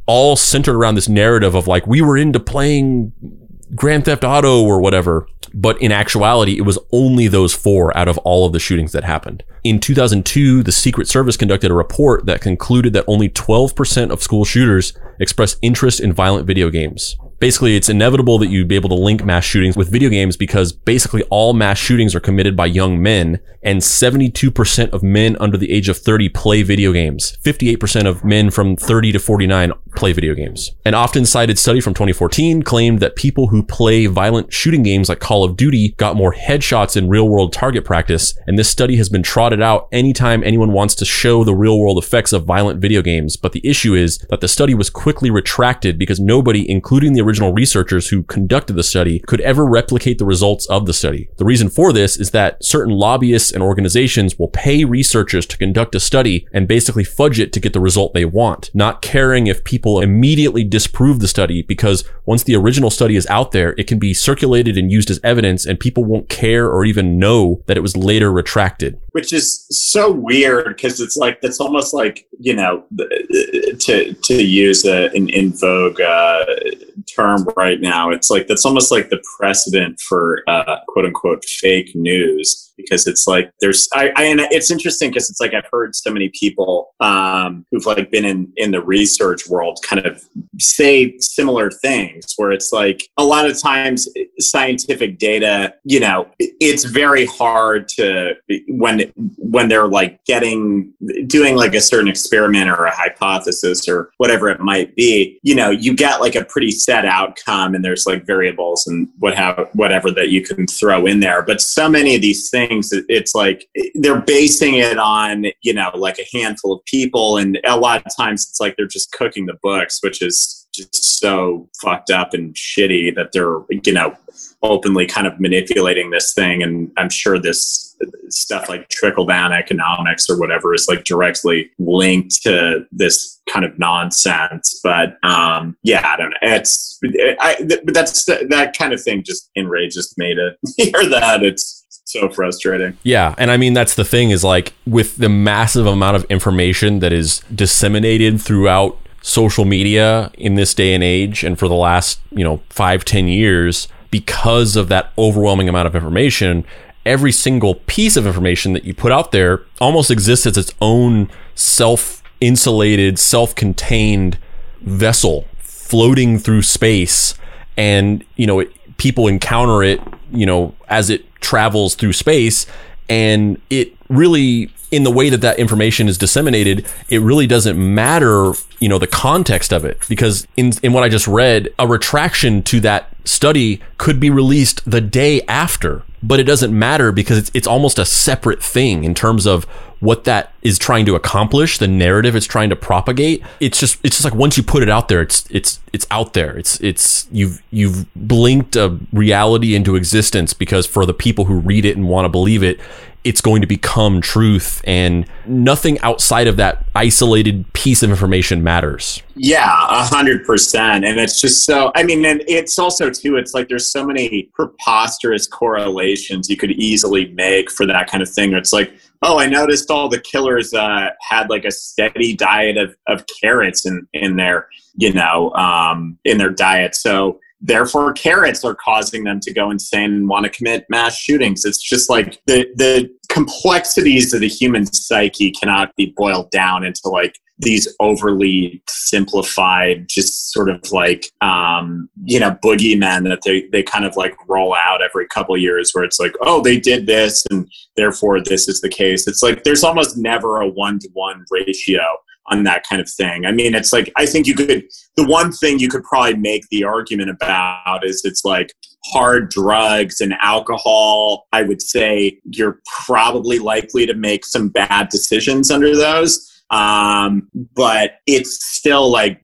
all centered around this narrative of like, we were into playing Grand Theft Auto or whatever. But in actuality, it was only those four out of all of the shootings that happened. In 2002, the Secret Service conducted a report that concluded that only 12% of school shooters expressed interest in violent video games basically it's inevitable that you'd be able to link mass shootings with video games because basically all mass shootings are committed by young men and 72% of men under the age of 30 play video games. 58% of men from 30 to 49 play video games. An often cited study from 2014 claimed that people who play violent shooting games like Call of Duty got more headshots in real world target practice. And this study has been trotted out anytime anyone wants to show the real world effects of violent video games. But the issue is that the study was quickly retracted because nobody, including the original researchers who conducted the study could ever replicate the results of the study. The reason for this is that certain lobbyists and organizations will pay researchers to conduct a study and basically fudge it to get the result they want, not caring if people immediately disprove the study because once the original study is out there, it can be circulated and used as evidence and people won't care or even know that it was later retracted. Which is so weird because it's like, that's almost like, you know, to, to use a, an in vogue uh, term right now. It's like that's almost like the precedent for uh, quote unquote fake news because it's like there's I, I and it's interesting because it's like I've heard so many people um, who've like been in in the research world kind of say similar things where it's like a lot of times scientific data you know it's very hard to when when they're like getting doing like a certain experiment or a hypothesis or whatever it might be you know you get like a pretty set outcome and there's like variables and what have whatever that you can throw in there. But so many of these things things it's like they're basing it on you know like a handful of people and a lot of times it's like they're just cooking the books which is just so fucked up and shitty that they're you know openly kind of manipulating this thing and i'm sure this stuff like trickle down economics or whatever is like directly linked to this kind of nonsense but um yeah i don't know. It's I, but that's that kind of thing just enrages me to hear that. It's so frustrating. Yeah, and I mean that's the thing is like with the massive amount of information that is disseminated throughout social media in this day and age and for the last, you know, five, ten years, because of that overwhelming amount of information, every single piece of information that you put out there almost exists as its own self insulated, self contained vessel floating through space. And, you know, it, people encounter it, you know, as it travels through space. And it really, in the way that that information is disseminated, it really doesn't matter, you know, the context of it. Because in, in what I just read, a retraction to that study could be released the day after but it doesn't matter because it's, it's almost a separate thing in terms of what that is trying to accomplish, the narrative it's trying to propagate. It's just it's just like once you put it out there, it's it's it's out there. It's it's you've you've blinked a reality into existence because for the people who read it and want to believe it, it's going to become truth and nothing outside of that isolated piece of information matters. Yeah, a hundred percent. And it's just so, I mean, and it's also too, it's like there's so many preposterous correlations you could easily make for that kind of thing. It's like, oh, I noticed all the killers uh, had like a steady diet of, of carrots in, in their, you know, um, in their diet. So, therefore carrots are causing them to go insane and want to commit mass shootings it's just like the the complexities of the human psyche cannot be boiled down into like these overly simplified, just sort of like, um, you know, boogeymen that they, they kind of like roll out every couple years where it's like, oh, they did this and therefore this is the case. It's like there's almost never a one to one ratio on that kind of thing. I mean, it's like, I think you could, the one thing you could probably make the argument about is it's like hard drugs and alcohol. I would say you're probably likely to make some bad decisions under those. Um, but it's still like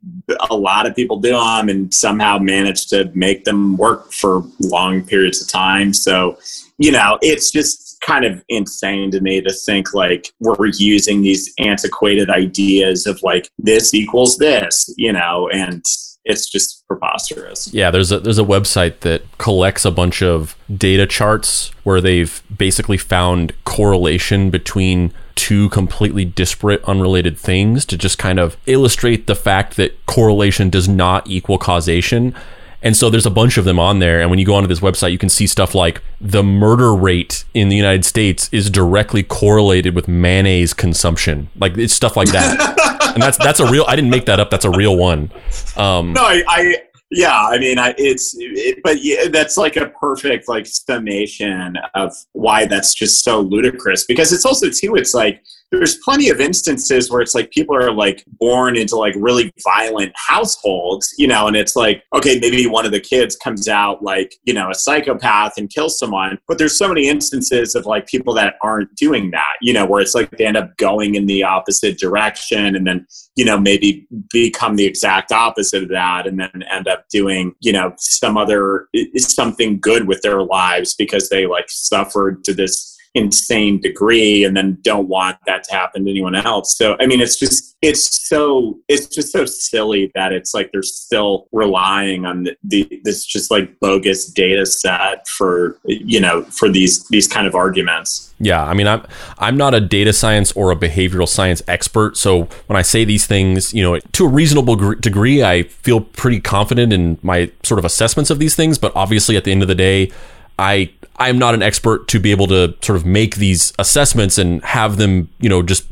a lot of people do them and somehow manage to make them work for long periods of time. So, you know, it's just kind of insane to me to think like we're using these antiquated ideas of like this equals this, you know, and it's just preposterous. Yeah, there's a there's a website that collects a bunch of data charts where they've basically found correlation between two completely disparate unrelated things to just kind of illustrate the fact that correlation does not equal causation and so there's a bunch of them on there. And when you go onto this website, you can see stuff like the murder rate in the United States is directly correlated with mayonnaise consumption. Like it's stuff like that. and that's that's a real. I didn't make that up. That's a real one. Um, no, I, I yeah i mean I, it's it, but yeah, that's like a perfect like summation of why that's just so ludicrous because it's also too it's like there's plenty of instances where it's like people are like born into like really violent households, you know, and it's like, okay, maybe one of the kids comes out like, you know, a psychopath and kills someone. But there's so many instances of like people that aren't doing that, you know, where it's like they end up going in the opposite direction and then, you know, maybe become the exact opposite of that and then end up doing, you know, some other something good with their lives because they like suffered to this insane degree and then don't want that to happen to anyone else. So I mean it's just it's so it's just so silly that it's like they're still relying on the, the this just like bogus data set for you know for these these kind of arguments. Yeah, I mean I'm I'm not a data science or a behavioral science expert, so when I say these things, you know, to a reasonable degree I feel pretty confident in my sort of assessments of these things, but obviously at the end of the day I I'm not an expert to be able to sort of make these assessments and have them, you know, just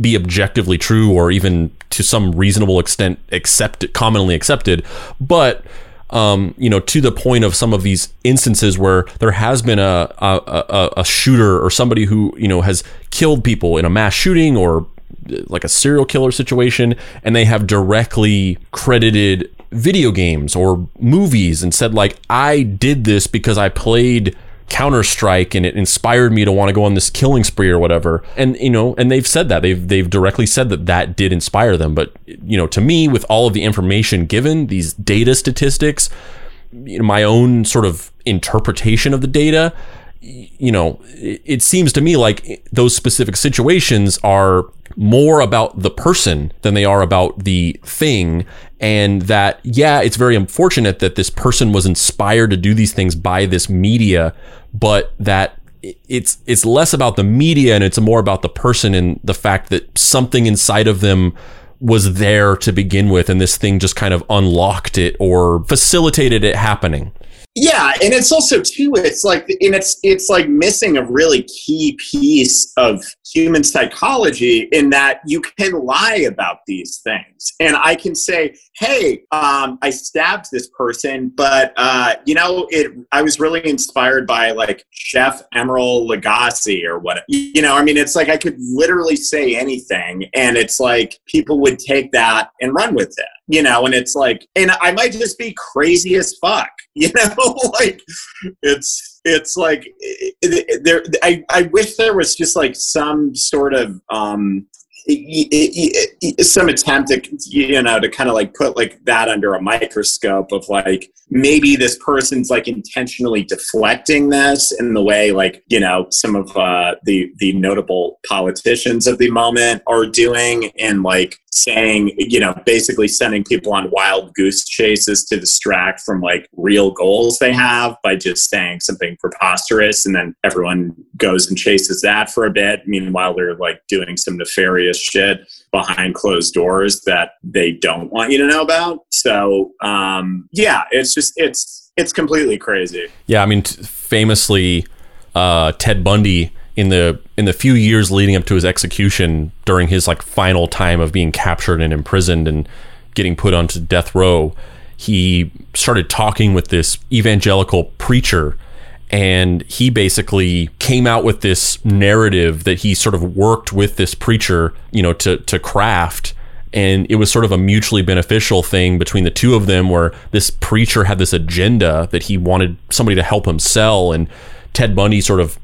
be objectively true or even to some reasonable extent accepted, commonly accepted. But um, you know, to the point of some of these instances where there has been a, a, a, a shooter or somebody who you know has killed people in a mass shooting or like a serial killer situation, and they have directly credited video games or movies and said like I did this because I played Counter Strike and it inspired me to want to go on this killing spree or whatever. And you know, and they've said that they've they've directly said that that did inspire them. But you know, to me, with all of the information given, these data statistics, you know, my own sort of interpretation of the data, you know, it, it seems to me like those specific situations are more about the person than they are about the thing. And that, yeah, it's very unfortunate that this person was inspired to do these things by this media, but that it's it's less about the media and it's more about the person and the fact that something inside of them was there to begin with and this thing just kind of unlocked it or facilitated it happening yeah and it's also too it's like and it's it's like missing a really key piece of human psychology in that you can lie about these things. And I can say, hey, um, I stabbed this person, but, uh, you know, it, I was really inspired by like Chef Emeril Lagasse or what, you know, I mean, it's like I could literally say anything and it's like people would take that and run with it, you know, and it's like, and I might just be crazy as fuck, you know, like it's, it's like there I, I wish there was just like some sort of um some attempt to you know to kind of like put like that under a microscope of like maybe this person's like intentionally deflecting this in the way like you know some of uh, the the notable politicians of the moment are doing and like saying you know basically sending people on wild goose chases to distract from like real goals they have by just saying something preposterous and then everyone goes and chases that for a bit. Meanwhile they're like doing some nefarious shit behind closed doors that they don't want you to know about. So um yeah it's just it's it's completely crazy. Yeah i mean famously uh ted bundy in the in the few years leading up to his execution during his like final time of being captured and imprisoned and getting put onto death row, he started talking with this evangelical preacher and he basically came out with this narrative that he sort of worked with this preacher, you know, to to craft. And it was sort of a mutually beneficial thing between the two of them where this preacher had this agenda that he wanted somebody to help him sell. And Ted Bundy sort of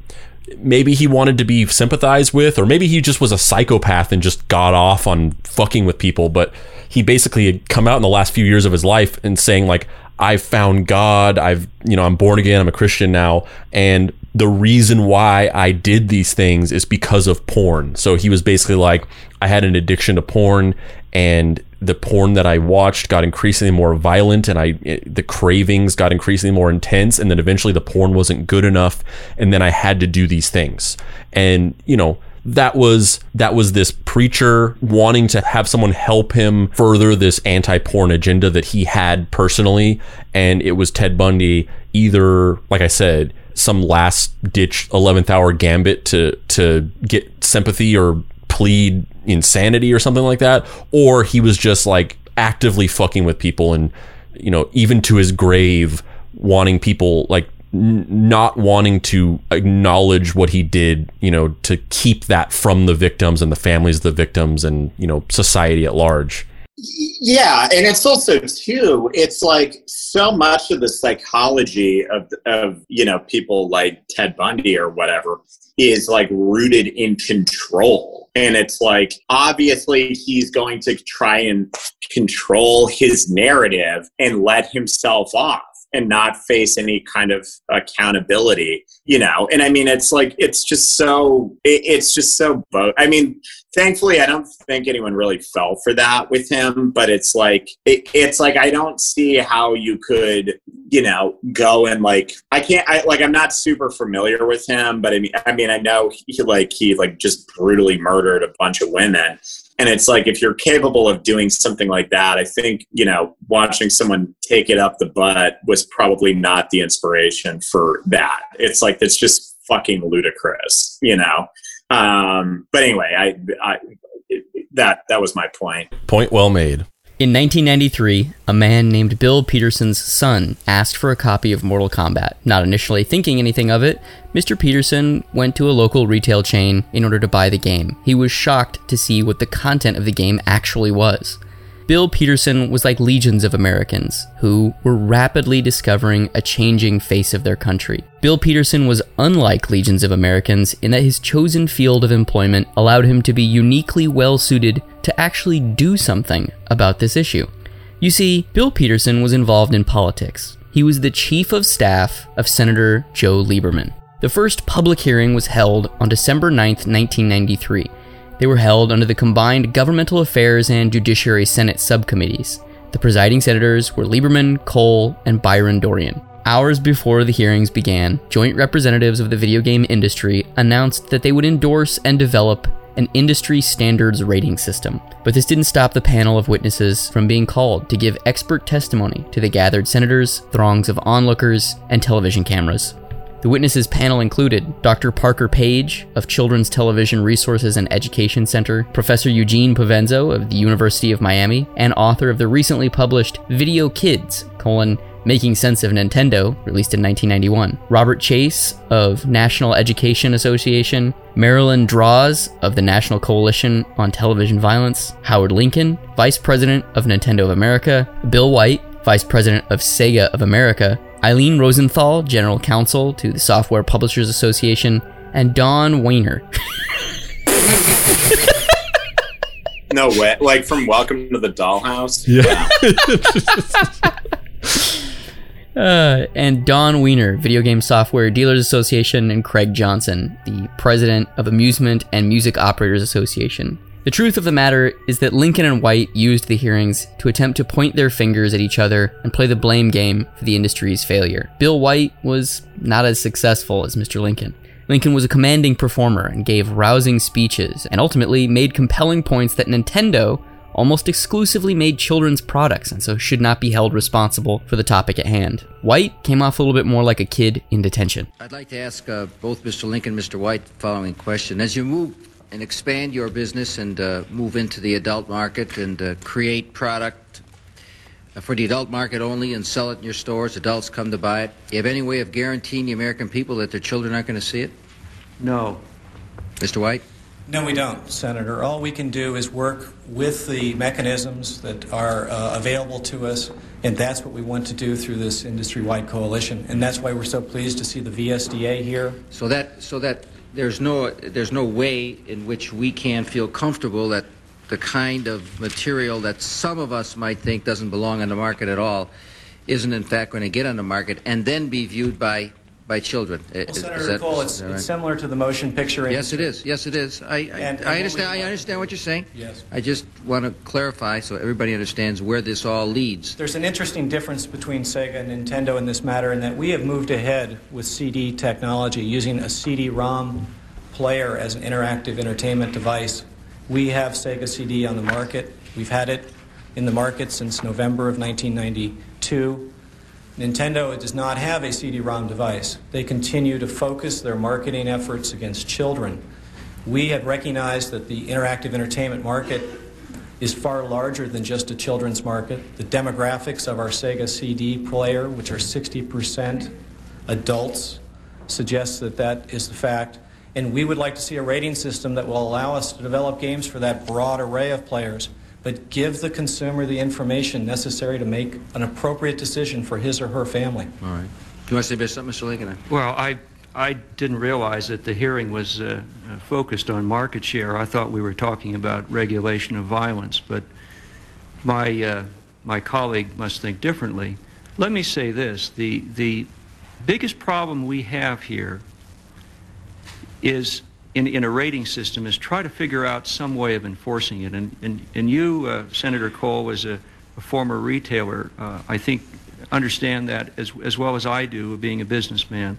maybe he wanted to be sympathized with or maybe he just was a psychopath and just got off on fucking with people but he basically had come out in the last few years of his life and saying like I've found God. I've you know I'm born again. I'm a Christian now. And the reason why I did these things is because of porn. So he was basically like I had an addiction to porn and the porn that I watched got increasingly more violent and I it, the cravings got increasingly more intense and then eventually the porn wasn't good enough and then I had to do these things. And you know that was that was this preacher wanting to have someone help him further this anti-porn agenda that he had personally. And it was Ted Bundy either like I said some last ditch 11th hour gambit to to get sympathy or plead insanity or something like that, or he was just like actively fucking with people and you know even to his grave wanting people like not wanting to acknowledge what he did, you know, to keep that from the victims and the families of the victims and you know society at large. Yeah, and it's also too. It's like so much of the psychology of of you know people like Ted Bundy or whatever is like rooted in control. And it's like, obviously, he's going to try and control his narrative and let himself off and not face any kind of accountability you know? And i mean it's like it's just so it, it's just so both i mean thankfully i don't think anyone really fell for that with him but it's like it, it's like i don't see how you could you know go and like i can't i like i'm not super familiar with him but i mean i mean i know he like he like just brutally murdered a bunch of women and it's like if you're capable of doing something like that, I think, you know, watching someone take it up the butt was probably not the inspiration for that. It's like it's just fucking ludicrous, you know. Um, but anyway, I, I that that was my point. Point well made. In 1993, a man named Bill Peterson's son asked for a copy of Mortal Kombat. Not initially thinking anything of it, Mr. Peterson went to a local retail chain in order to buy the game. He was shocked to see what the content of the game actually was. Bill Peterson was like legions of Americans who were rapidly discovering a changing face of their country. Bill Peterson was unlike legions of Americans in that his chosen field of employment allowed him to be uniquely well suited to actually do something about this issue. You see, Bill Peterson was involved in politics. He was the chief of staff of Senator Joe Lieberman. The first public hearing was held on December 9, 1993 they were held under the combined Governmental Affairs and Judiciary Senate subcommittees. The presiding senators were Lieberman, Kohl, and Byron Dorgan. Hours before the hearings began, joint representatives of the video game industry announced that they would endorse and develop an industry standards rating system. But this didn't stop the panel of witnesses from being called to give expert testimony to the gathered senators, throngs of onlookers, and television cameras. The witnesses panel included Dr. Parker Page of Children's Television Resources and Education Center, Professor Eugene Provenzo of the University of Miami, and author of the recently published Video Kids, colon, Making Sense of Nintendo, released in 1991. Robert Chase of National Education Association, Marilyn Droz of the National Coalition on Television Violence, Howard Lincoln, Vice President of Nintendo of America, Bill White, Vice President of Sega of America, Eileen Rosenthal, General Counsel to the Software Publishers Association, and Dawn Wiener. no way. Like from Welcome to the Dollhouse? Yeah. uh, and Dawn Wiener, Video Game Software Dealers Association, and Craig Johnson, the president of Amusement and Music Operators Association. The truth of the matter is that Lincoln and White used the hearings to attempt to point their fingers at each other and play the blame game for the industry's failure. Bill White was not as successful as Mr. Lincoln. Lincoln was a commanding performer and gave rousing speeches, and ultimately made compelling points that Nintendo almost exclusively made children's products and so should not be held responsible for the topic at hand. White came off a little bit more like a kid in detention. I'd like to ask uh, both Mr. Lincoln and Mr. White the following question. As you move and expand your business and uh, move into the adult market and uh, create product uh, for the adult market only and sell it in your stores, adults come to buy it, you have any way of guaranteeing the American people that their children aren't going to see it? No. Mr. White? No, we don't, Senator. All we can do is work with the mechanisms that are uh, available to us, and that's what we want to do through this industry-wide coalition. And that's why we're so pleased to see the VSDA here. So that so that there's no there's no way in which we can feel comfortable that the kind of material that some of us might think doesn't belong on the market at all isn't in fact going to get on the market and then be viewed by by children. Well, Is- Senator is that- Kohl, it's, that it's similar to the motion picture. Yes, it is. Yes, it is. I, I, And- and I understand. I understand what you're saying. Yes. I just want to clarify so everybody understands where this all leads. There's an interesting difference between Sega and Nintendo in this matter in that we have moved ahead with CD technology using a CD-ROM player as an interactive entertainment device. We have Sega CD on the market. We've had it in the market since November of 1992. Nintendo does not have a CD-ROM device. They continue to focus their marketing efforts against children. We have recognized that the interactive entertainment market is far larger than just a children's market. The demographics of our Sega CD player, which are 60% adults, suggests that that is the fact. And we would like to see a rating system that will allow us to develop games for that broad array of players, but give the consumer the information necessary to make an appropriate decision for his or her family. All right. Do you want to say something, Mr. Lincoln? Well, I, I didn't realize that the hearing was uh, uh, focused on market share. I thought we were talking about regulation of violence, but my, uh, my colleague must think differently. Let me say this. The, the biggest problem we have here is in, in a rating system is try to figure out some way of enforcing it. And, and, and you, uh, Senator Kohl, as a, a former retailer, uh, I think understand that as, as well as I do, being a businessman.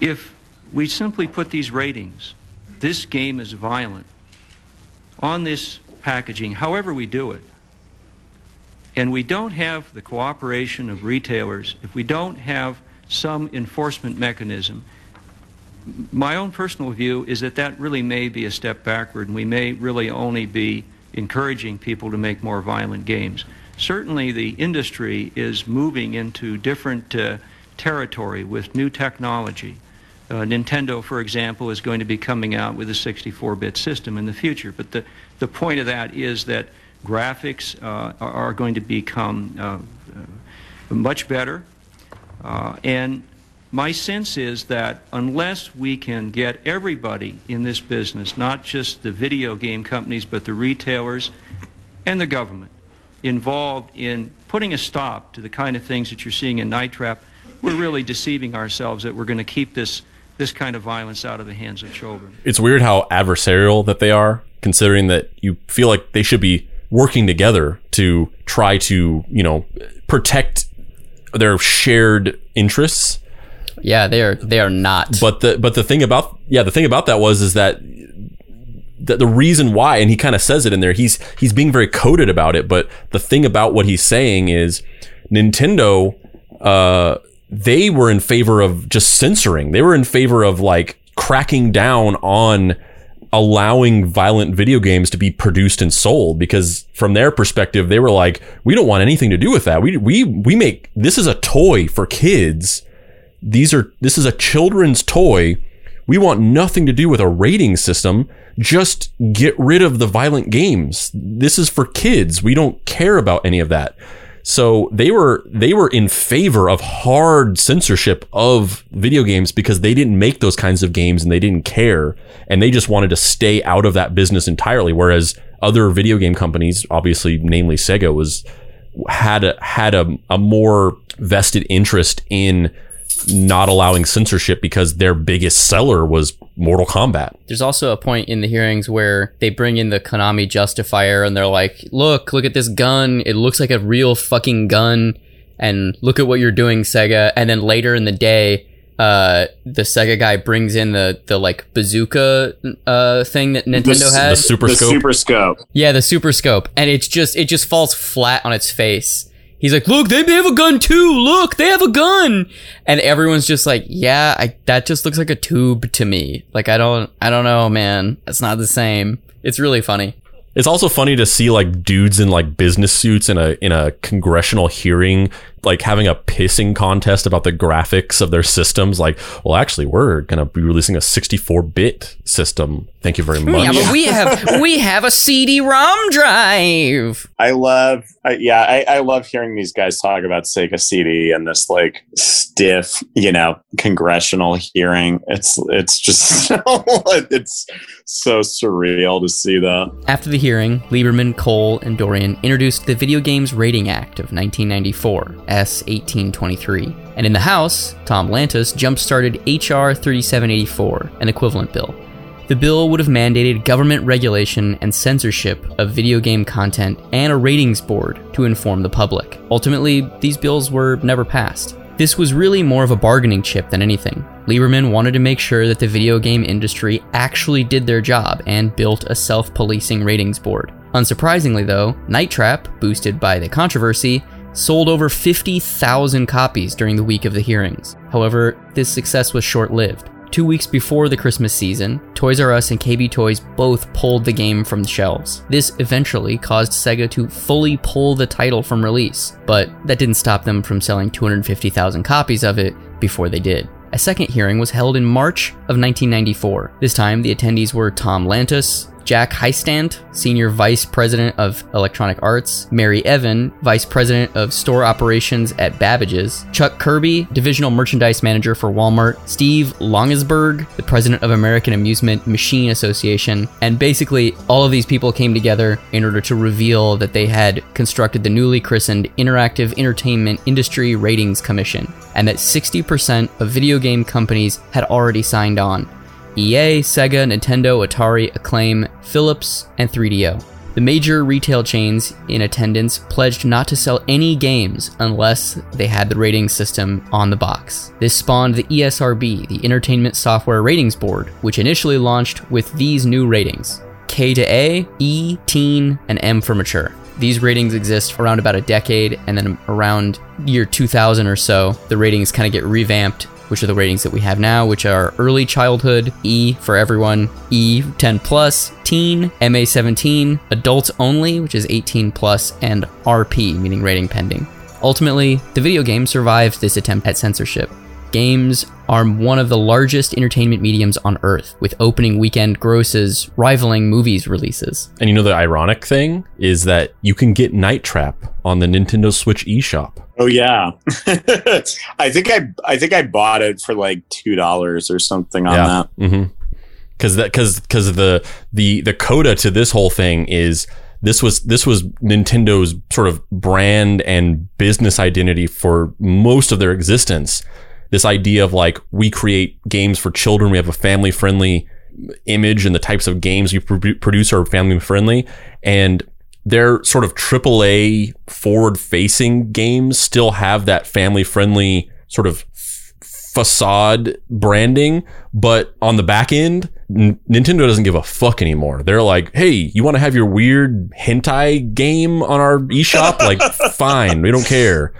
If we simply put these ratings, this game is violent, on this packaging, however we do it, and we don't have the cooperation of retailers, if we don't have some enforcement mechanism, my own personal view is that that really may be a step backward, and we may really only be encouraging people to make more violent games. Certainly, the industry is moving into different uh, territory with new technology. Uh, Nintendo, for example, is going to be coming out with a 64-bit system in the future. But the, the point of that is that graphics uh, are, are going to become uh, uh, much better. Uh, and my sense is that unless we can get everybody in this business, not just the video game companies, but the retailers and the government, involved in putting a stop to the kind of things that you're seeing in Night Trap, we're really deceiving ourselves that we're going to keep this this kind of violence out of the hands of children. It's weird how adversarial that they are, considering that you feel like they should be working together to try to, you know, protect their shared interests. Yeah, they are they are not. But the but the thing about yeah, the thing about that was is that the, the reason why, and he kind of says it in there, he's he's being very coded about it. But the thing about what he's saying is Nintendo, uh, they were in favor of just censoring. They were in favor of like cracking down on allowing violent video games to be produced and sold because from their perspective they were like we don't want anything to do with that we we we make this is a toy for kids these are this is a children's toy. We want nothing to do with a rating system. Just get rid of the violent games. This is for kids. We don't care about any of that. So they were they were in favor of hard censorship of video games because they didn't make those kinds of games and they didn't care. And they just wanted to stay out of that business entirely. Whereas other video game companies obviously namely Sega was had a had a, a more vested interest in not allowing censorship because their biggest seller was Mortal Kombat. There's also a point in the hearings where they bring in the Konami justifier and they're like, "Look, look at this gun. It looks like a real fucking gun." And look at what you're doing, Sega. And then later in the day, uh, the Sega guy brings in the the like bazooka uh, thing that Nintendo The- had. the super the scope. super scope. yeah, the Super Scope, and it's just it just falls flat on its face. He's like, "Look, they have a gun too. Look, they have a gun." And everyone's just like, "Yeah, I, that just looks like a tube to me. Like I don't I don't know, man. It's not the same." It's really funny. It's also funny to see like dudes in like business suits in a in a congressional hearing like having a pissing contest about the graphics of their systems like well actually we're going to be releasing a 64-bit system. Thank you very much. Yeah, but we have we have a CD-ROM drive. I love, I, yeah, I, I love hearing these guys talk about Sega CD and this like stiff, you know, congressional hearing. It's it's just it's so surreal to see that. After the hearing, Lieberman, Kohl, and Dorgan introduced the Video Games Rating Act of 1994, S 1823. And in the House, Tom Lantos jump started H.R. 3784, an equivalent bill. The bill would have mandated government regulation and censorship of video game content and a ratings board to inform the public. Ultimately, these bills were never passed. This was really more of a bargaining chip than anything. Lieberman wanted to make sure that the video game industry actually did their job and built a self policing ratings board. Unsurprisingly, though, Night Trap, boosted by the controversy, sold over 50,000 copies during the week of the hearings. However, this success was short lived. Two weeks before the Christmas season, Toys R Us and KB Toys both pulled the game from the shelves. This eventually caused Sega to fully pull the title from release, but that didn't stop them from selling 250,000 copies of it before they did. A second hearing was held in March of 1994. This time, the attendees were Tom Lantos, Jack Heistand, Senior Vice President of Electronic Arts, Mary Evan, Vice President of Store Operations at Babbage's, Chuck Kirby, Divisional Merchandise Manager for Walmart, Steve Longesberg, the President of American Amusement Machine Association, and basically all of these people came together in order to reveal that they had constructed the newly christened Interactive Entertainment Industry Ratings Commission, and that 60% of video game companies had already signed on. EA, Sega, Nintendo, Atari, Acclaim, Philips, and 3DO. The major retail chains in attendance pledged not to sell any games unless they had the rating system on the box. This spawned the ESRB, the Entertainment Software Ratings Board, which initially launched with these new ratings K to A, E, Teen, and M for Mature. These ratings exist around about a decade, and then around year 2000 or so, the ratings kind of get revamped which are the ratings that we have now, which are early childhood, E for everyone, E 10 plus, teen, MA 17, adults only, which is 18 plus, and RP, meaning rating pending. Ultimately, the video game survived this attempt at censorship. Games are one of the largest entertainment mediums on earth, with opening weekend grosses rivaling movies releases. And you know the ironic thing is that you can get Night Trap on the Nintendo Switch eShop. Oh yeah, I think I I think I bought it for like two dollars or something on that. Mm-hmm. Because that because because the the the coda to this whole thing is this was this was Nintendo's sort of brand and business identity for most of their existence. This idea of like we create games for children, we have a family friendly image, and the types of games we produ- produce are family friendly, and their sort of AAA forward facing games still have that family friendly sort of facade branding, but on the back end, N- Nintendo doesn't give a fuck anymore. They're like, "Hey, you want to have your weird hentai game on our eShop? Like, fine, we don't care."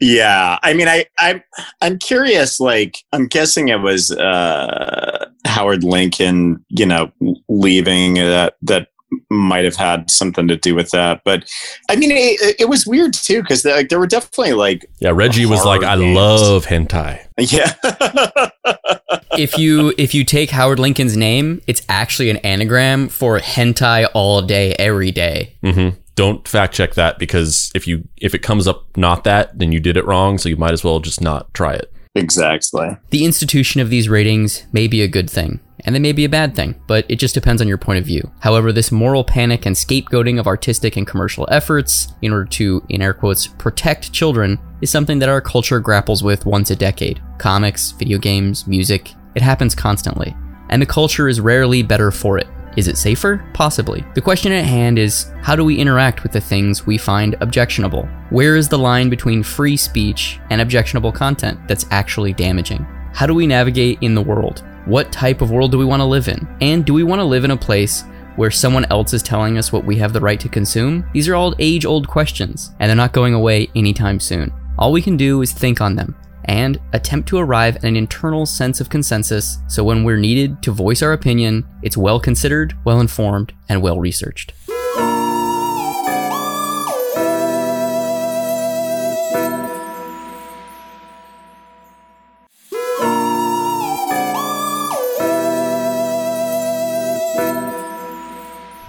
Yeah, I mean, I I'm I'm curious. Like, I'm guessing it was uh, Howard Lincoln, you know, leaving that that might have had something to do with that. But I mean, it, it was weird too because like there were definitely like Yeah, Reggie was like, Horror "I games. love hentai." yeah. if you if you take Howard Lincoln's name, it's actually an anagram for hentai all day, every day. hmm Don't fact check that because if you if it comes up not that, then you did it wrong. So you might as well just not try it. exactly. The institution of these ratings may be a good thing, and they may be a bad thing, but it just depends on your point of view. However, this moral panic and scapegoating of artistic and commercial efforts in order to, in air quotes, protect children is something that our culture grapples with once a decade. Comics, video games, music, it happens constantly, and the culture is rarely better for it. Is it safer? Possibly. The question at hand is how do we interact with the things we find objectionable? Where is the line between free speech and objectionable content that's actually damaging? How do we navigate in the world? What type of world do we want to live in? And do we want to live in a place where someone else is telling us what we have the right to consume? These are all age old questions, and they're not going away anytime soon. All we can do is think on them and attempt to arrive at an internal sense of consensus so when we're needed to voice our opinion, it's well considered, well informed, and well researched.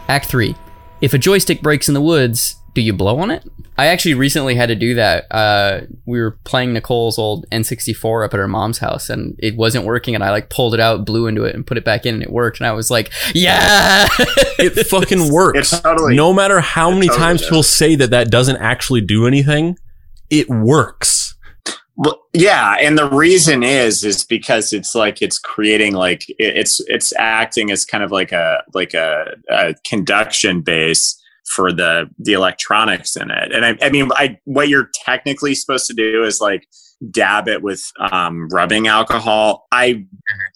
Act 3. If a joystick breaks in the woods, do you blow on it? I actually recently had to do that. Uh, we were playing Nicole's old N64 up at her mom's house and it wasn't working and I like pulled it out, blew into it and put it back in and it worked. And I was like, yeah! It fucking works. It totally- no matter how many totally times does. people say that that doesn't actually do anything, it works. Well, yeah, and the reason is is because it's like it's creating like it's it's acting as kind of like a like a, a conduction base for the the electronics in it. And I, I mean, I what you're technically supposed to do is like dab it with um, rubbing alcohol. I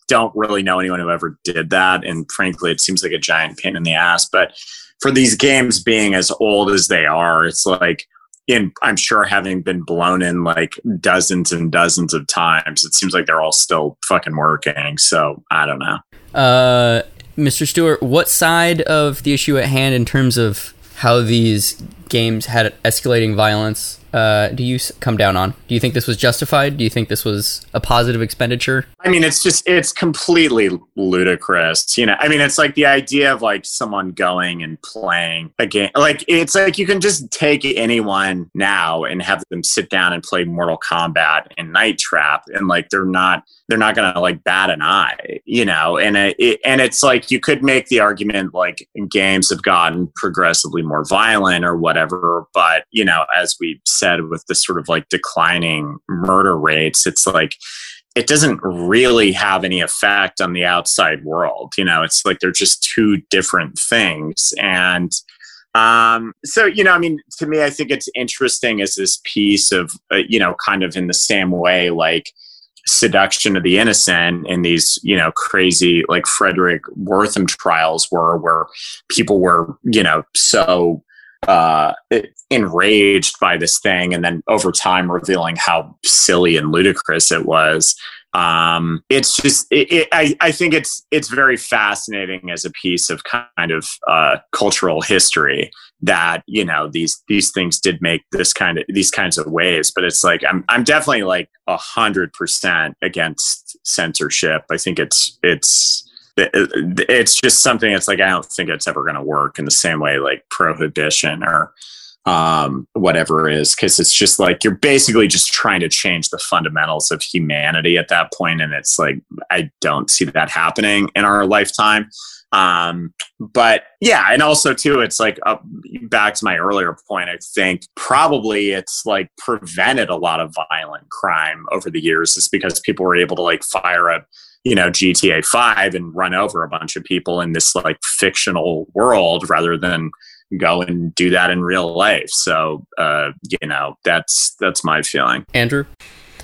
don't really know anyone who ever did that, and frankly, it seems like a giant pain in the ass. But for these games being as old as they are, it's like in I'm sure having been blown in like dozens and dozens of times, it seems like they're all still fucking working. So I don't know. Uh, Mr. Stewart, what side of the issue at hand in terms of how these games had escalating violence uh, do you come down on? Do you think this was justified? Do you think this was a positive expenditure? I mean, it's just it's completely ludicrous. You know, I mean, it's like the idea of like someone going and playing a game. Like it's like you can just take anyone now and have them sit down and play Mortal Kombat and Night Trap, and like they're not they're not gonna like bat an eye, you know. And it, and it's like you could make the argument like games have gotten progressively more violent or whatever, but you know, as we said with the sort of like declining murder rates, it's like it doesn't really have any effect on the outside world. You know, it's like they're just two different things. And um, so, you know, I mean, to me, I think it's interesting as this piece of, uh, you know, kind of in the same way, like seduction of the innocent in these, you know, crazy, like Fredric Wertham trials were, where people were, you know, so uh, enraged by this thing, and then over time revealing how silly and ludicrous it was. Um, it's just, it, it, I, I think it's it's very fascinating as a piece of kind of uh, cultural history that you know these these things did make this kind of these kinds of waves. But it's like I'm I'm definitely like a hundred percent against censorship. I think it's it's it's just something it's like i don't think it's ever going to work in the same way like prohibition or um, whatever it is because it's just like you're basically just trying to change the fundamentals of humanity at that point and it's like i don't see that happening in our lifetime. Um, but yeah and also too it's like uh, back to my earlier point i think probably it's like prevented a lot of violent crime over the years just because people were able to like fire a you know GTA 5 and run over a bunch of people in this like fictional world rather than go and do that in real life so uh you know that's that's my feeling Andrew?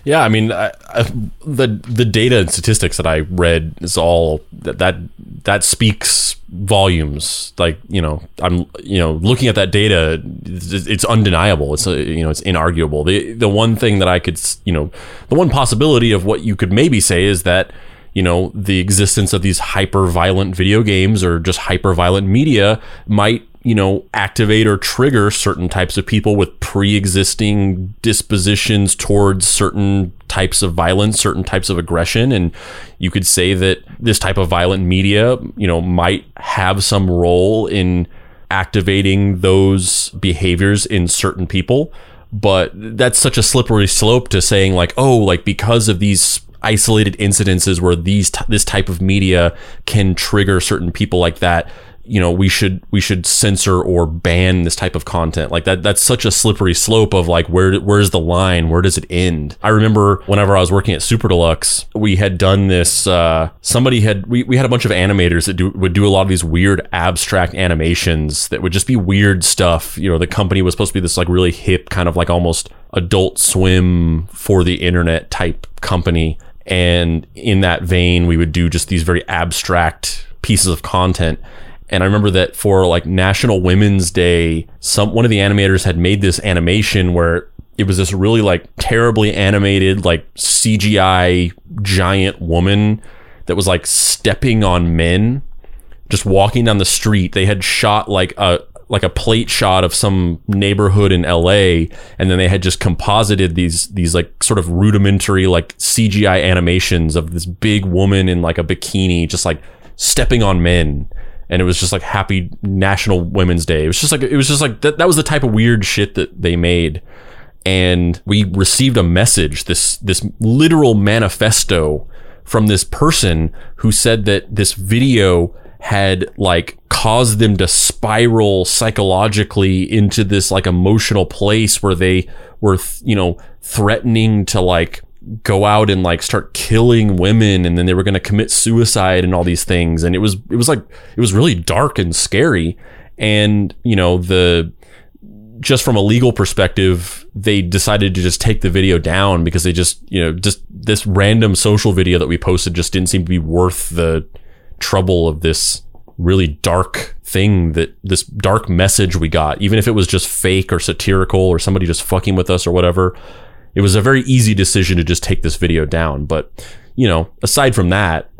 Yeah, I mean, I, I, the the data and statistics that I read is all that that that speaks volumes. Like you know, I'm you know looking at that data, it's, it's undeniable. It's a, you know it's inarguable. The the one thing that I could you know the one possibility of what you could maybe say is that you know the existence of these hyper violent video games or just hyper violent media might you know activate or trigger certain types of people with pre-existing dispositions towards certain types of violence certain types of aggression. And you could say that this type of violent media you know might have some role in activating those behaviors in certain people. But that's such a slippery slope to saying like oh like because of these isolated incidences where these t- this type of media can trigger certain people like that you know we should we should censor or ban this type of content. Like that that's such a slippery slope of like where where's the line? Where does it end? I remember whenever i was working at super deluxe we had done this uh somebody had we, we had a bunch of animators that do would do a lot of these weird abstract animations that would just be weird stuff. You know the company was supposed to be this like really hip kind of like almost adult swim for the internet type company And in that vein, we would do just these very abstract pieces of content. And I remember that for like National Women's Day, some one of the animators had made this animation where it was this really like terribly animated like CGI giant woman that was like stepping on men just walking down the street. They had shot like a like a plate shot of some neighborhood in LA and then they had just composited these these like sort of rudimentary like CGI animations of this big woman in like a bikini just like stepping on men. And it was just like happy national women's day. It was just like it was just like that, that was the type of weird shit that they made. And we received a message this this literal manifesto from this person who said that this video had like caused them to spiral psychologically into this like emotional place where they were you know threatening to like go out and like start killing women and then they were going to commit suicide and all these things. And it was it was like it was really dark and scary. And you know the just from a legal perspective they decided to just take the video down because they just you know just this random social video that we posted just didn't seem to be worth the trouble of this really dark thing that this dark message we got even if it was just fake or satirical or somebody just fucking with us or whatever it was a very easy decision to just take this video down. But, you know, aside from that,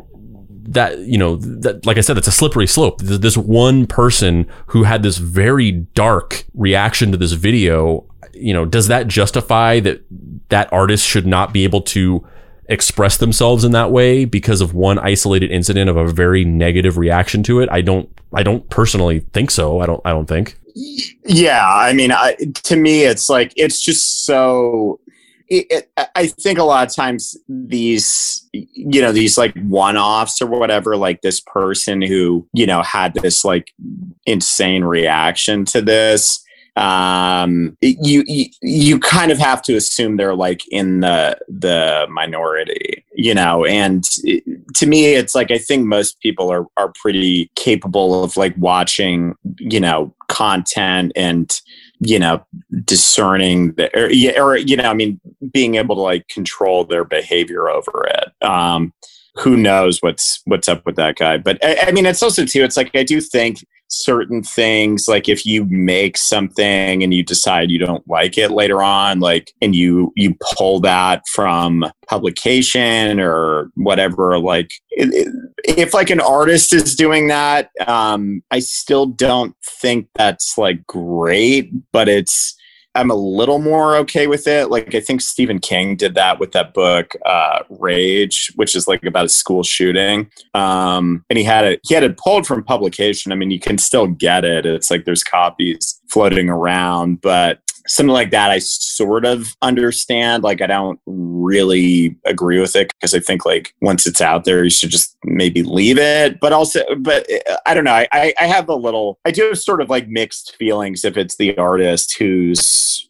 that, you know, that, like I said, it's a slippery slope. This one person who had this very dark reaction to this video, you know, does that justify that that artist should not be able to express themselves in that way because of one isolated incident of a very negative reaction to it? I don't, I don't personally think so. I don't, I don't think. Yeah. I mean, I, to me, it's like, it's just so it, it, I think a lot of times these, you know, these like one offs or whatever, like this person who, you know, had this like insane reaction to this, um, you, you, you kind of have to assume they're like in the, the minority, you know, and it, to me, it's like, I think most people are, are pretty capable of like watching, you know, content and, you know, discerning the, or, or, you know, I mean, being able to like control their behavior over it. Um, who knows what's what's up with that guy? But I, I mean, it's also too. It's like I do think certain things like if you make something and you decide you don't like it later on like and you you pull that from publication or whatever like if like an artist is doing that um i still don't think that's like great but it's I'm a little more okay with it. Like I think Stephen King did that with that book, uh, Rage, which is like about a school shooting. Um, and he had it, he had it pulled from publication. I mean, you can still get it. It's like there's copies floating around, but something like that i sort of understand like i don't really agree with it because i think like once it's out there you should just maybe leave it. But also but i don't know i i have a little i do have sort of like mixed feelings if it's the artist who's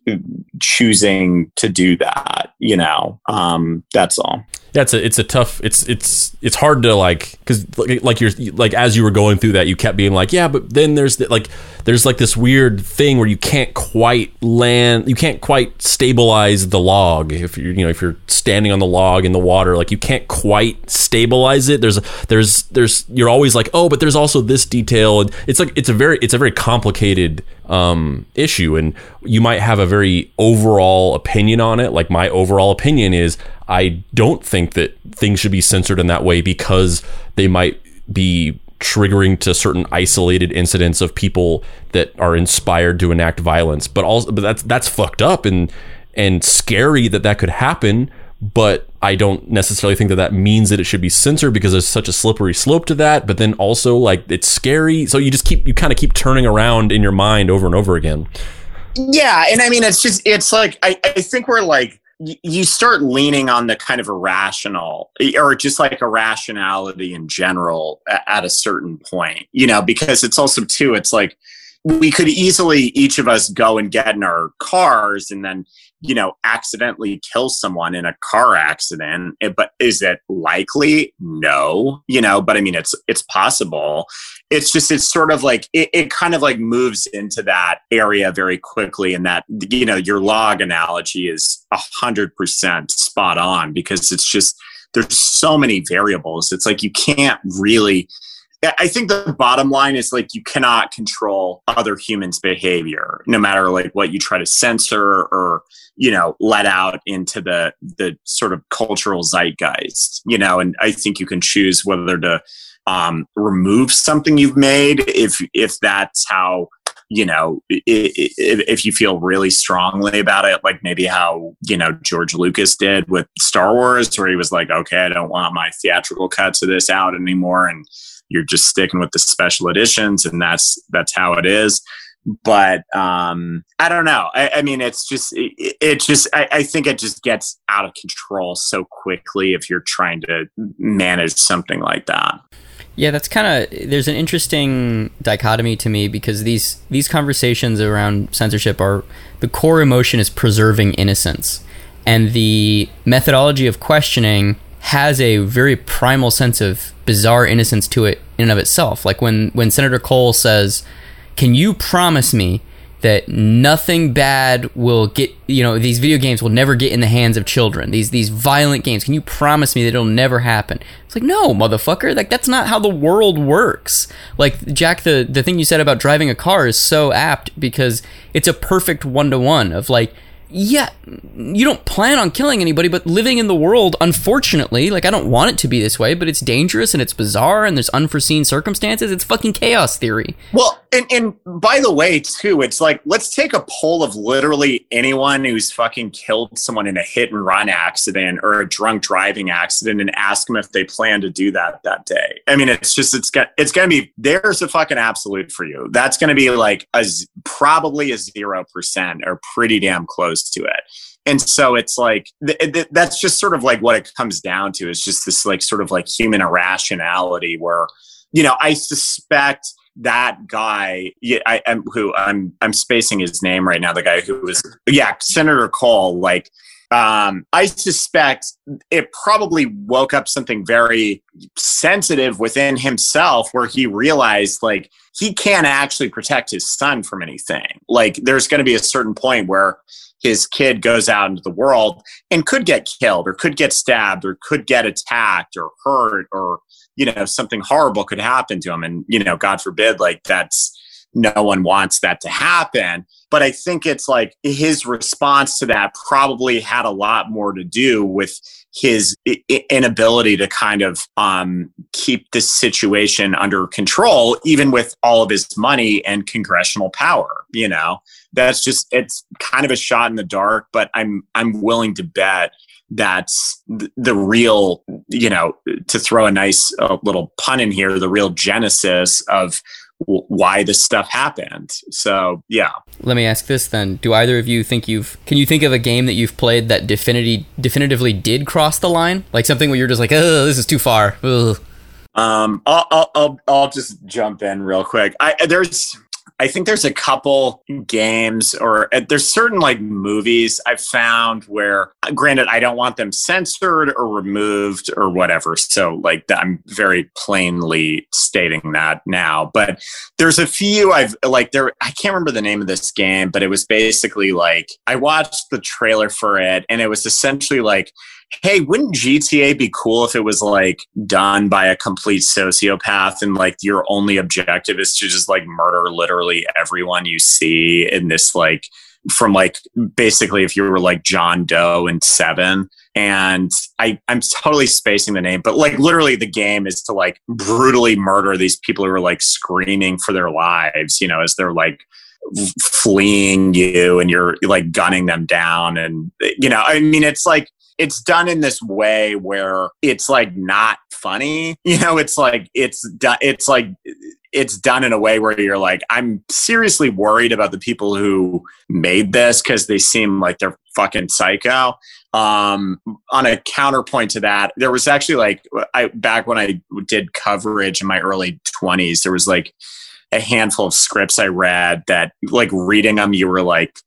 choosing to do that you know? Um that's all. Yeah, it's a it's a tough it's it's it's hard to like because like you're like as you were going through that you kept being like yeah but then there's the, like there's like this weird thing where you can't quite land you can't quite stabilize the log if you're you know if you're standing on the log in the water like you can't quite stabilize it there's there's there's you're always like oh but there's also this detail and it's like it's a very it's a very complicated um, issue and you might have a very overall opinion on it like my overall opinion is I don't think that things should be censored in that way because they might be triggering to certain isolated incidents of people that are inspired to enact violence. But also, but that's that's fucked up and and scary that that could happen. But I don't necessarily think that that means that it should be censored because there's such a slippery slope to that. But then also, like, it's scary. So you just keep you kind of keep turning around in your mind over and over again. Yeah, and I mean, it's just it's like I I think we're like you start leaning on the kind of irrational or just like irrationality in general at a certain point, you know, because it's also too, it's like we could easily each of us go and get in our cars and then, you know, accidentally kill someone in a car accident. Eh, but is it likely? No, you know, but I mean, it's, it's possible it's just it's sort of like it, it kind of like moves into that area very quickly and that you know your log analogy is a hundred percent spot on because it's just there's so many variables. It's like you can't really I think the bottom line is like you cannot control other humans' behavior, no matter like what you try to censor or you know let out into the the sort of cultural zeitgeist. You know, and I think you can choose whether to um, remove something you've made if if that's how you know if, if you feel really strongly about it like maybe how you know george lucas did with star wars where he was like okay i don't want my theatrical cuts of this out anymore and you're just sticking with the special editions and that's that's how it is. But um i don't know. I, I mean it's just it, it just I, I, think it just gets out of control so quickly if you're trying to manage something like that. Yeah that's kind of there's an interesting dichotomy to me because these these conversations around censorship are the core emotion is preserving innocence. And the methodology of questioning has a very primal sense of bizarre innocence to it in and of itself. Like when when Senator Kohl says, "Can you promise me that nothing bad will get you know these video games will never get in the hands of children? These these violent games can you promise me that it'll never happen? It's like no motherfucker. Like that's not how the world works. Like jack the the thing you said about driving a car is so apt because it's a perfect one to one of like yeah, you don't plan on killing anybody, but living in the world, unfortunately, like I don't want it to be this way, but it's dangerous and it's bizarre and there's unforeseen circumstances. It's fucking chaos theory. Well, and, and by the way, too, it's like let's take a poll of literally anyone who's fucking killed someone in a hit and run accident or a drunk driving accident and ask them if they plan to do that that day. I mean, it's just it's got it's gonna be there's a fucking absolute for you. That's gonna be like a probably a zero percent or pretty damn close to it. And so it's like th- th- that's just sort of like what it comes down to is just this like sort of like human irrationality where you know i suspect that guy yeah, I, am who i'm i'm spacing his name right now the guy who was yeah senator kohl like um, I suspect it probably woke up something very sensitive within himself where he realized like he can't actually protect his son from anything. Like there's going to be a certain point where his kid goes out into the world and could get killed or could get stabbed or could get attacked or hurt or you know something horrible could happen to him and you know god forbid like that's no one wants that to happen but i think it's like his response to that probably had a lot more to do with his inability to kind of um, keep this situation under control, even with all of his money and congressional power. You know, that's just it's kind of a shot in the dark. But I'm I'm willing to bet that's the real, you know, to throw a nice uh, little pun in here, the real genesis of why this stuff happened. So yeah. Let me ask this then: Do either of you think you've? Can you think of a game that you've played that definitively definitively did cross the line? Like something where you're just like, oh, this is too far. Ugh. Um, I'll, I'll I'll I'll just jump in real quick. I there's I think there's a couple games or uh, there's certain like movies I've found where, uh, granted, I don't want them censored or removed or whatever. So, like, I'm very plainly stating that now. But there's a few I've like, there, I can't remember the name of this game, but it was basically like, I watched the trailer for it and it was essentially like, hey, wouldn't GTA be cool if it was like done by a complete sociopath and like your only objective is to just like murder literally everyone you see in this like from like basically if you were like John Doe in Seven. And I, I'm totally spacing the name, but like literally the game is to like brutally murder these people who are like screaming for their lives, you know, as they're like fleeing you and you're like gunning them down. And, you know, I mean, it's like, it's done in this way where it's like not funny. You know, it's like it's done. It's like it's done in a way where you're like, I'm seriously worried about the people who made this because they seem like they're fucking psycho. Um, on a counterpoint to that, there was actually like I back when I did coverage in my early 20s, there was like a handful of scripts I read that like reading them, you were like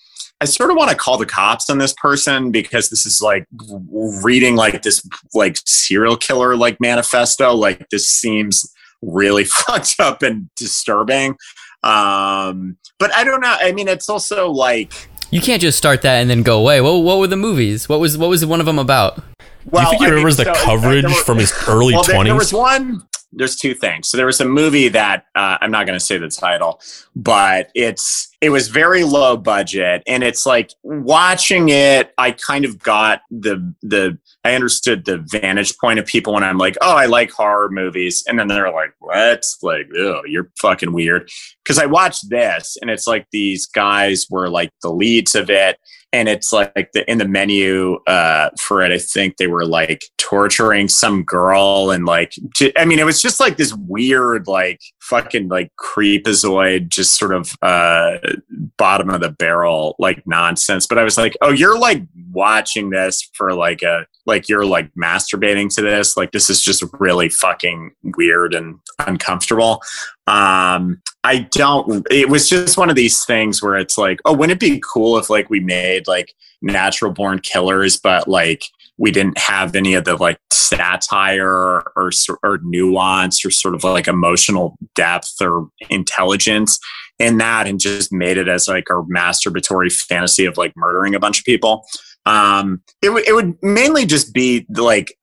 I sort of want to call the cops on this person because this is like reading like this like serial killer like manifesto. Like this seems really fucked up and disturbing. Um, but I don't know. I mean, it's also like you can't just start that and then go away. What what were the movies? What was what was one of them about? Well, you think he I mean, remembers the so- coverage there were- from his early well, there, there 20s? was one. There's two things. So there was a movie that uh, I'm not going to say the title, but it's it was very low budget, and it's like watching it. I kind of got the the I understood the vantage point of people when I'm like, oh, I like horror movies, and then they're like, what? Like, oh, you're fucking weird. Because I watched this, and it's like these guys were like the leads of it, and it's like the in the menu uh, for it. I think they were like torturing some girl, and like, I mean, it was just like this weird, like fucking like creepazoid, just sort of uh, bottom of the barrel like nonsense. But I was like, oh, you're like watching this for like a like you're like masturbating to this. Like this is just really fucking weird and uncomfortable. Um, I don't. It was just one of these things where it's like, oh, wouldn't it be cool if like we made like natural born killers, but like we didn't have any of the like satire or or nuance or sort of like emotional depth or intelligence in that, and just made it as like a masturbatory fantasy of like murdering a bunch of people. Um, it would it would mainly just be like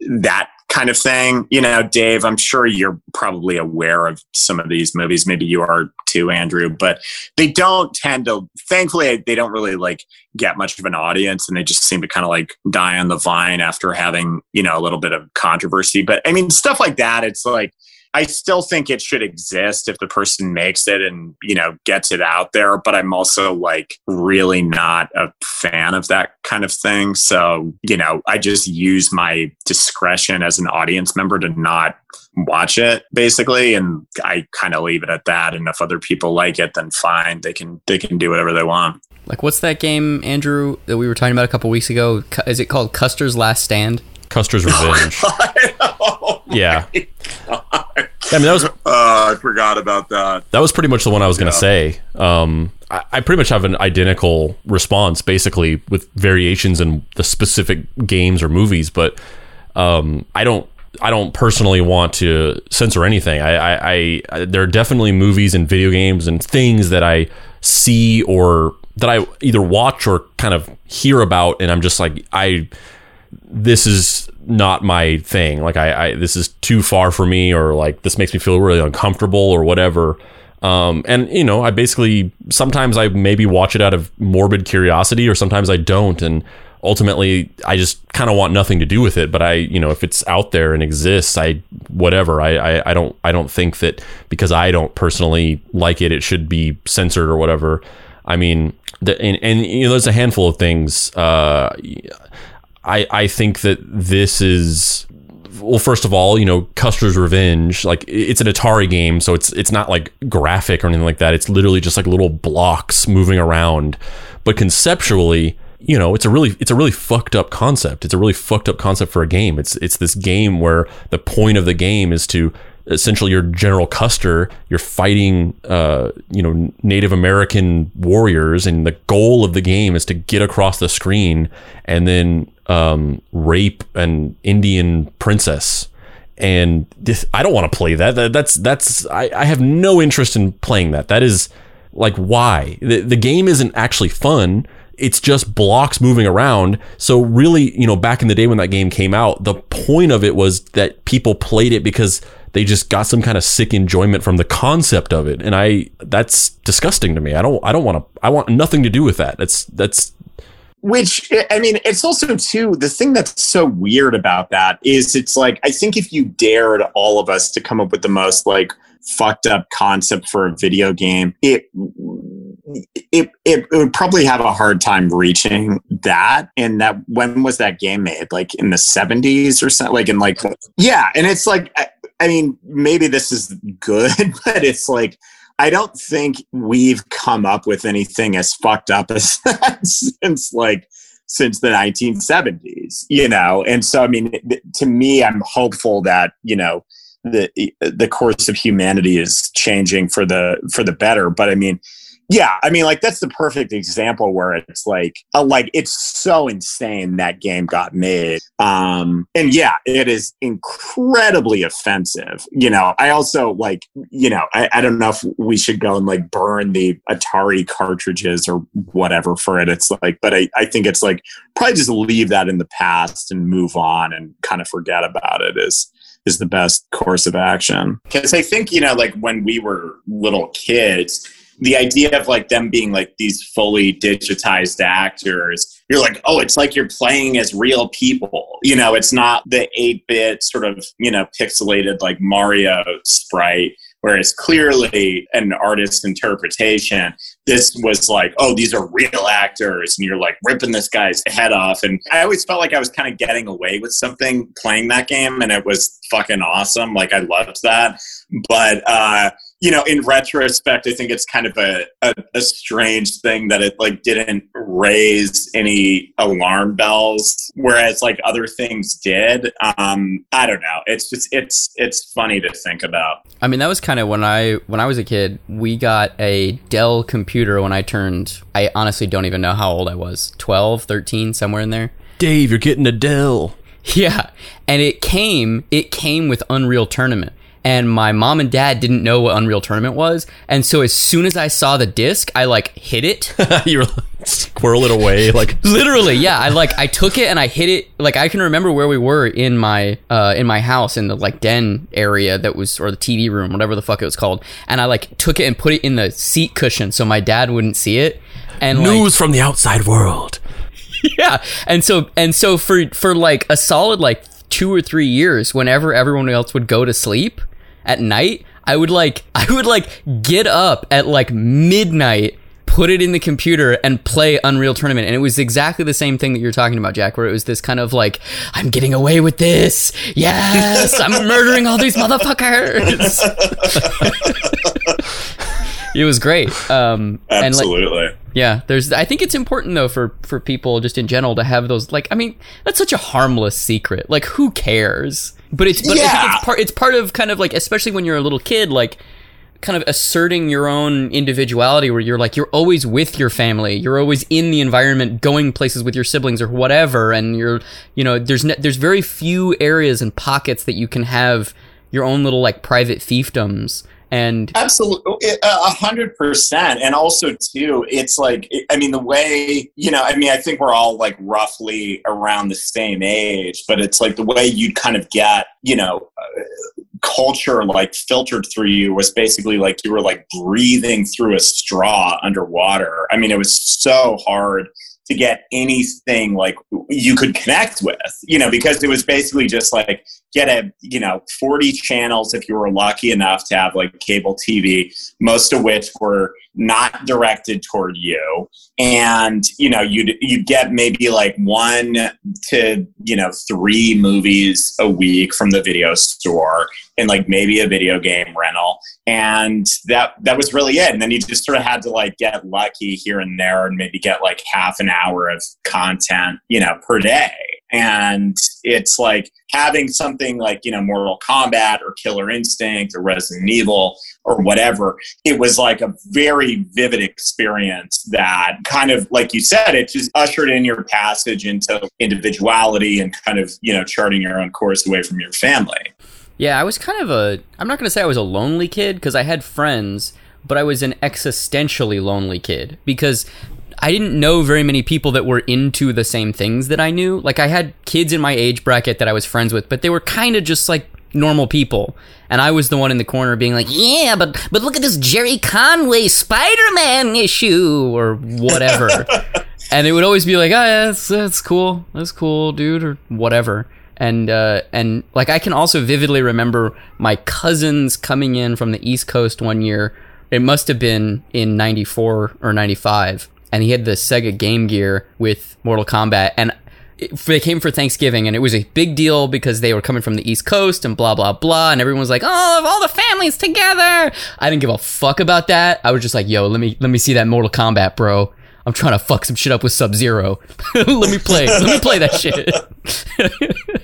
that kind of thing. You know, Dave, I'm sure you're probably aware of some of these movies. Maybe you are too, Andrew, but they don't tend to, thankfully, they don't really like get much of an audience and they just seem to kind of like die on the vine after having, you know, a little bit of controversy. But I mean, stuff like that, it's like, I still think it should exist if the person makes it and, you know, gets it out there. But I'm also like really not a fan of that kind of thing. So, you know, I just use my discretion as an audience member to not watch it basically. And I kind of leave it at that. And if other people like it, then fine. They can, they can do whatever they want. Like, what's that game, Andrew, that we were talking about a couple weeks ago? Is it called Custer's Last Stand? Custer's Revenge. oh, yeah. I mean, that was uh, I forgot about that. that was pretty much the one I was going to say. Um, I, I pretty much have an identical response, basically, with variations in the specific games or movies. But um, I don't, I don't personally want to censor anything. I, I, I, there are definitely movies and video games and things that I see or that I either watch or kind of hear about, and I'm just like, I, this is not my thing. Like I, I this is too far for me, or like this makes me feel really uncomfortable, or whatever. Um, and you know, I basically sometimes I maybe watch it out of morbid curiosity, or sometimes I don't, and ultimately I just kind of want nothing to do with it. But I, you know, if it's out there and exists, I whatever. I, I, I don't I don't think that because I don't personally like it, it should be censored or whatever. I mean, the, and, and you know, there's a handful of things. Uh, I I think that this is well, first of all, you know, Custer's Revenge, like it's an Atari game, so it's it's not like graphic or anything like that. It's literally just like little blocks moving around. But conceptually, you know, it's a really it's a really fucked up concept. It's a really fucked up concept for a game. It's it's this game where the point of the game is to essentially you're General Custer, you're fighting uh, you know, Native American warriors and the goal of the game is to get across the screen and then um, rape an Indian princess. And this, I don't want to play that. that that's that's I, I have no interest in playing that. That is like why the, the game isn't actually fun. It's just blocks moving around. So really, you know, back in the day when that game came out, the point of it was that people played it because they just got some kind of sick enjoyment from the concept of it. And I that's disgusting to me. I don't I don't want to I want nothing to do with that. That's that's which i mean it's also too the thing that's so weird about that is it's like i think if you dared all of us to come up with the most like fucked up concept for a video game it it, it, it would probably have a hard time reaching that and that when was that game made like in the 70s or something like in like yeah and it's like I, I mean maybe this is good but it's like I don't think we've come up with anything as fucked up as that since like since the 1970s, you know. And so, I mean, to me, I'm hopeful that you know the the course of humanity is changing for the for the better. But I mean, yeah, I mean, like that's the perfect example where it's like, uh, like it's so insane that game got made. Um, and yeah, it is incredibly offensive. You know, I also like, you know, I, I don't know if we should go and like burn the Atari cartridges or whatever for it. It's like, but I, I think it's like probably just leave that in the past and move on and kind of forget about it is is the best course of action. Because I think, you know, like when we were little kids, the idea of like them being like these fully digitized actors you're like oh it's like you're playing as real people. You know it's not the 8-bit sort of you know pixelated like mario sprite where it's clearly an artist's interpretation. This was like oh these are real actors and you're like ripping this guy's head off. And i always felt like i was kind of getting away with something playing that game and it was fucking awesome. Like i loved that. But uh you know, in retrospect, I think it's kind of a, a, a, strange thing that it like didn't raise any alarm bells, whereas like other things did. Um, I don't know. It's just it's it's funny to think about. I mean, that was kind of when I when I was a kid. We got a Dell computer when I turned. I honestly don't even know how old I was 12, 13, somewhere in there. Dave, you're getting a Dell. Yeah, and it came it came with Unreal Tournament and my mom and dad didn't know what Unreal Tournament was. And so as soon as I saw the disc, I like hit it. you were like, squirrel it away, like literally, yeah. I like I took it and I hit it. Like I can remember where we were in my uh in my house in the like den area that was or the TV room, whatever the fuck it was called. And I like took it and put it in the seat cushion so my dad wouldn't see it. And news like, from the outside world. yeah, and so and so for for like a solid like two or three years, whenever everyone else would go to sleep at night, I would like I would like get up at like midnight, put it in the computer and play Unreal Tournament. And it was exactly the same thing that you're talking about, Jack, where it was this kind of like, I'm getting away with this. Yes, I'm murdering all these motherfuckers. it was great. Um, Absolutely. And like, yeah, there's. I think it's important though for for people just in general to have those. Like, I mean, that's such a harmless secret. Like, who cares? But it's but yeah. it's part. It's part of kind of like, especially when you're a little kid, like kind of asserting your own individuality where you're like you're always with your family you're always in the environment going places with your siblings or whatever and you're you know there's ne- there's very few areas and pockets that you can have your own little like private fiefdoms and absolutely a hundred percent. And also too it's like i mean the way you know i mean i think we're all like roughly around the same age but it's like the way you'd kind of get you know uh, culture like filtered through you was basically like you were like breathing through a straw underwater. I mean it was so hard to get anything like you could connect with, you know, because it was basically just like get a, you know, 40 channels if you were lucky enough to have like cable TV, most of which were not directed toward you. And, you know, you'd, you'd get maybe like one to, you know, three movies a week from the video store and like maybe a video game rental. And that that was really it. And then you just sort of had to like get lucky here and there and maybe get like half an hour of content you know per day. And it's like having something like you know mortal kombat or killer instinct or resident evil or whatever it was like a very vivid experience that kind of like you said it just ushered in your passage into individuality and kind of you know charting your own course away from your family yeah, I was kind of a. I'm not going to say I was a lonely kid because I had friends, but I was an existentially lonely kid because I didn't know very many people that were into the same things that I knew. Like, I had kids in my age bracket that I was friends with, but they were kind of just like normal people. And I was the one in the corner being like, yeah, but but look at this Gerry Conway Spider-Man issue or whatever. and it would always be like, oh, yeah, that's, that's cool. That's cool, dude, or whatever and uh, and like I can also vividly remember my cousins coming in from the East Coast one year. It must have been in '94 or '95, and he had the Sega Game Gear with Mortal Kombat, and it, they came for Thanksgiving, and it was a big deal because they were coming from the East Coast and blah blah blah, and everyone was like, "Oh, all the families together." I didn't give a fuck about that. I was just like, "Yo, let me let me see that Mortal Kombat, bro." I'm trying to fuck some shit up with Sub Zero. let me play. Let me play that shit.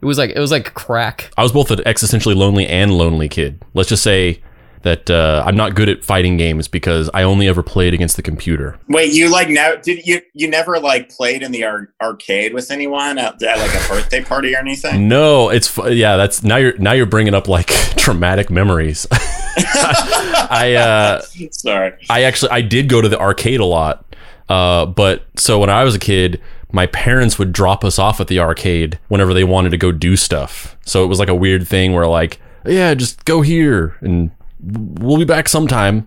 it was like it was like crack. I was both an existentially lonely and lonely kid. Let's just say that uh, I'm not good at fighting games because I only ever played against the computer. Wait, you like now? Did you you never like played in the ar- arcade with anyone at, at like a birthday party or anything? No, it's yeah. That's now you're now you're bringing up like traumatic memories. I uh, Sorry. I actually I did go to the arcade a lot, uh, but so when I was a kid, my parents would drop us off at the arcade whenever they wanted to go do stuff. So it was like a weird thing where like, yeah, just go here and we'll be back sometime.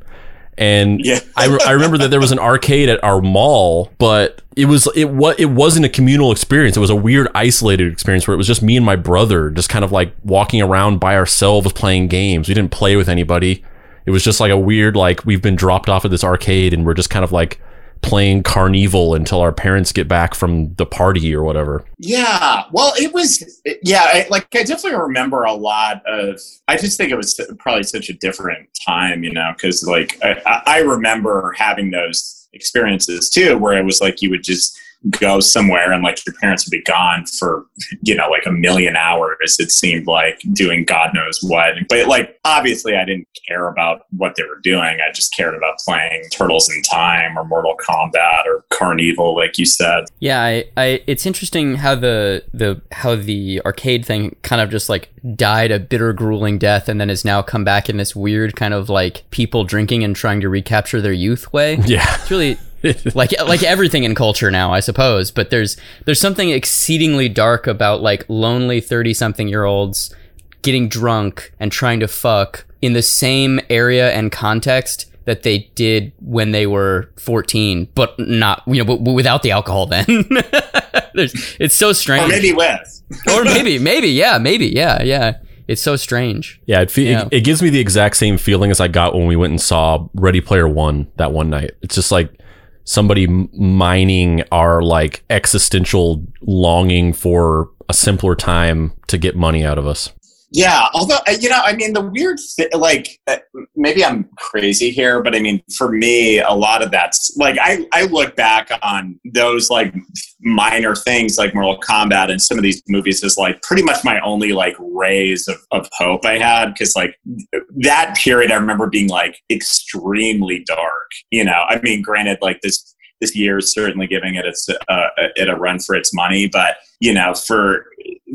And Yeah. I, re- I remember that there was an arcade at our mall, but it was it what it wasn't a communal experience. It was a weird isolated experience where it was just me and my brother just kind of like walking around by ourselves playing games. We didn't play with anybody. It was just like a weird like we've been dropped off at this arcade and we're just kind of like playing carnival until our parents get back from the party or whatever. Yeah, well, it was. Yeah, I, like I definitely remember a lot of. I just think it was probably such a different time, you know, because like I, I I remember having those experiences too, where it was like you would just go somewhere and like your parents would be gone for you know like a million hours it seemed like doing god knows what but like obviously i didn't care about what they were doing i just cared about playing turtles in time or mortal kombat or carnival like you said Yeah, I, I it's interesting how the the how the arcade thing kind of just like died a bitter, grueling death, and then has now come back in this weird kind of like people drinking and trying to recapture their youth way. Yeah. It's really like like everything in culture now, I suppose. But there's there's something exceedingly dark about like lonely thirty something year olds getting drunk and trying to fuck in the same area and context that they did when they were 14 but not you know but without the alcohol then There's, it's so strange or maybe with or maybe maybe yeah maybe yeah yeah it's so strange Yeah, it, fe- Yeah. it, it gives me the exact same feeling as I got when we went and saw Ready Player One that one night. It's just like somebody mining our like existential longing for a simpler time to get money out of us. Yeah, although uh, you know, I mean, the weird thing, like uh, maybe I'm crazy here, but I mean, for me, a lot of that's like I I look back on those like minor things like Mortal Kombat and some of these movies is like pretty much my only like rays of, of hope I had because like that period I remember being like extremely dark. You know, I mean, granted, like this this year is certainly giving it its uh, it a run for its money, but you know, for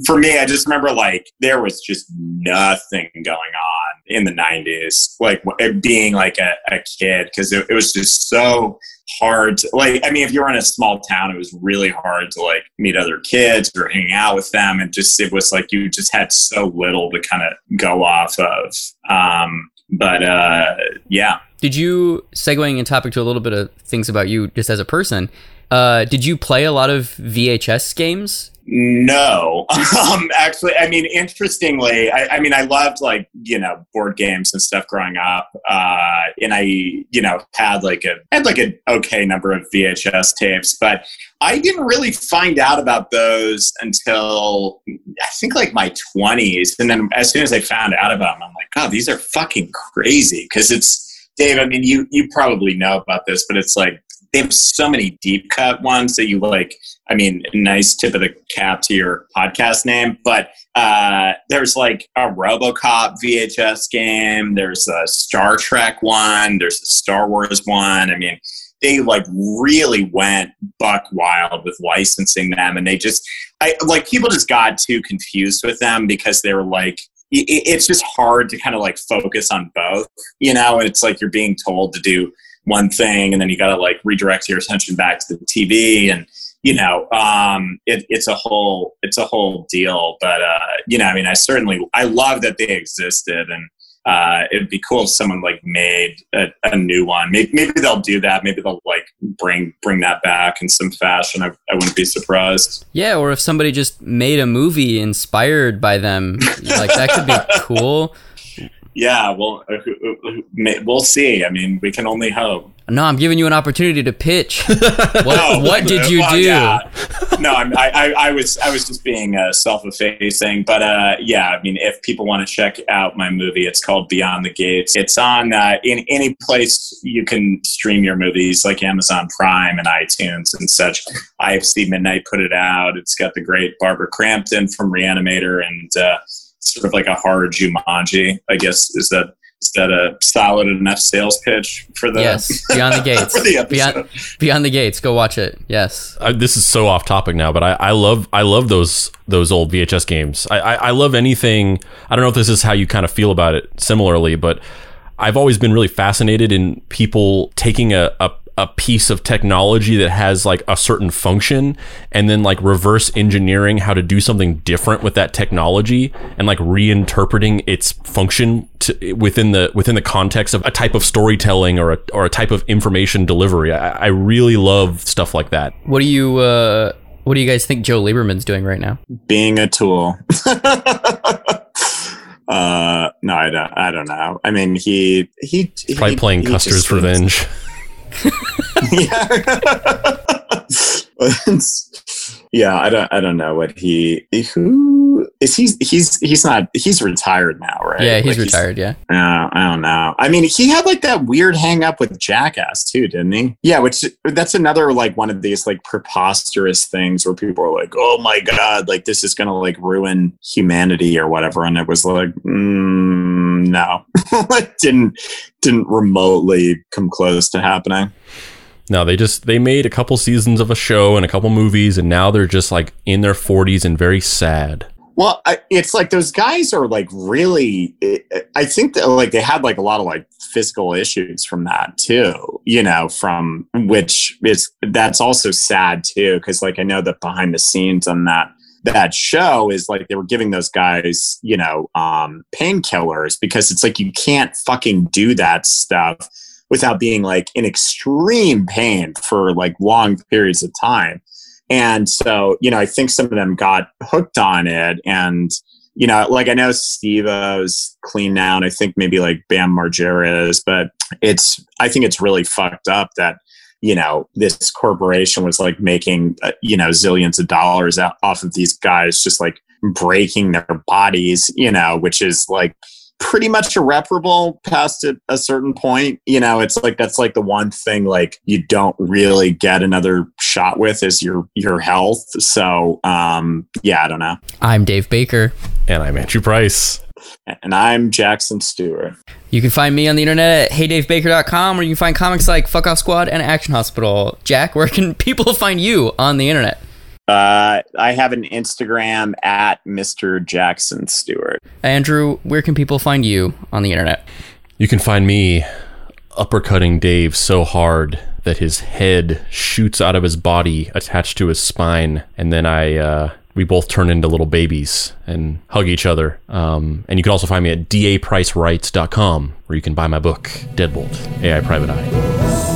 for me, I just remember like there was just nothing going on in the '90s, like being like a, a kid, because it, it was just so hard. To, like, I mean, if you were in a small town, it was really hard to like meet other kids or hang out with them, and just it was like you just had so little to kind of go off of. Um, but uh, yeah, did you segueing in topic to a little bit of things about you just as a person uh, did you play a lot of vhs games No, um, actually, I mean, interestingly, I, I mean, I loved like you know board games and stuff growing up, uh, and I you know had like a had like an okay number of VHS tapes, but I didn't really find out about those until I think like my twenties, and then as soon as I found out about them, I'm like, God, these are fucking crazy because it's Dave. I mean, you you probably know about this, but it's like they have so many deep cut ones that you like. I mean, nice tip of the cap to your podcast name, but uh, there's like a RoboCop VHS game. There's a Star Trek one. There's a Star Wars one. I mean, they like really went buck wild with licensing them, and they just, I like people just got too confused with them because they were like. It's just hard to kind of like focus on both, you know. It's like you're being told to do one thing, and then you got to like redirect your attention back to the TV, and you know, um, it, it's a whole it's a whole deal. But uh, you know, I mean, I certainly I love that they existed, and uh, it'd be cool if someone like made a, a new one. Maybe, maybe they'll do that. Maybe they'll like bring bring that back in some fashion. I, I wouldn't be surprised. yeah or if somebody just made a movie inspired by them like that could be cool Yeah, well, uh, we'll see. I mean, we can only hope. no i'm giving you an opportunity to pitch what, No, what did you well, do yeah. No, I'm, I, I, I was I was just being uh, self-effacing, but uh, yeah, I mean, if people want to check out my movie, it's called Beyond the Gates. It's on uh, in any place you can stream your movies, like Amazon Prime and iTunes and such. IFC Midnight put it out. It's got the great Barbara Crampton from Reanimator and uh, sort of like a horror Jumanji, I guess is the Is that a solid enough sales pitch for the yes, Beyond the Gates. for the episode? Beyond, Beyond the Gates. Go watch it. Yes. I, this is so off topic now, but I, I love I love those those old VHS games. I, I, I love anything. I don't know if this is how you kind of feel about it similarly, but I've always been really fascinated in people taking a, a a piece of technology that has like a certain function and then like reverse engineering how to do something different with that technology and like reinterpreting its function to, within the within the context of a type of storytelling or a, or a type of information delivery. I, I really love stuff like that. What do you uh what do you guys think Joe Lieberman's doing right now? Being a tool. uh, no, I don't. I don't know. I mean, he he Probably he- playing he Custer's just seems- Revenge. yeah. yeah, I don't I don't know what he who is he's he's he's not he's retired now, right? Yeah, he's Like, retired, yeah. Uh, I don't know. I mean, he had like that weird hang up with Jackass too, didn't he? Yeah, which that's another like one of these like preposterous things where people are like, "Oh my god, like this is gonna like ruin humanity or whatever," and it was like, mm, no, it didn't didn't remotely come close to happening. No, they just they made a couple seasons of a show and a couple movies, and now they're just like in their forties and very sad. Well, I, it's like those guys are like really. I think that like they had like a lot of like physical issues from that too. You know, from which is that's also sad too because like I know that behind the scenes on that that show is like they were giving those guys you know um painkillers because it's like you can't fucking do that stuff without being like in extreme pain for like long periods of time. And so, you know, I think some of them got hooked on it. And, you know, like I know Steve is clean now, and I think maybe like Bam Margera is, but it's, I think it's really fucked up that, you know, this corporation was like making, uh, you know, zillions of dollars out, off of these guys just like breaking their bodies, you know, which is like, pretty much irreparable past a, a certain point. You know, it's like that's like the one thing like you don't really get another shot with is your your health. So um yeah, I don't know. I'm Dave Baker. And I'm Andrew Price. And I'm Jackson Stewart. You can find me on the internet at heydavebaker.com where you can find comics like Fuck Off Squad and Action Hospital. Jack, where can people find you on the internet? Uh, I have an Instagram at Mr. Jackson Stewart. Andrew, where can people find you on the internet? You can find me uppercutting Dave so hard that his head shoots out of his body attached to his spine, and then I uh, we both turn into little babies and hug each other. Um, and you can also find me at dapricerights.com where you can buy my book Deadbolt AI Private Eye.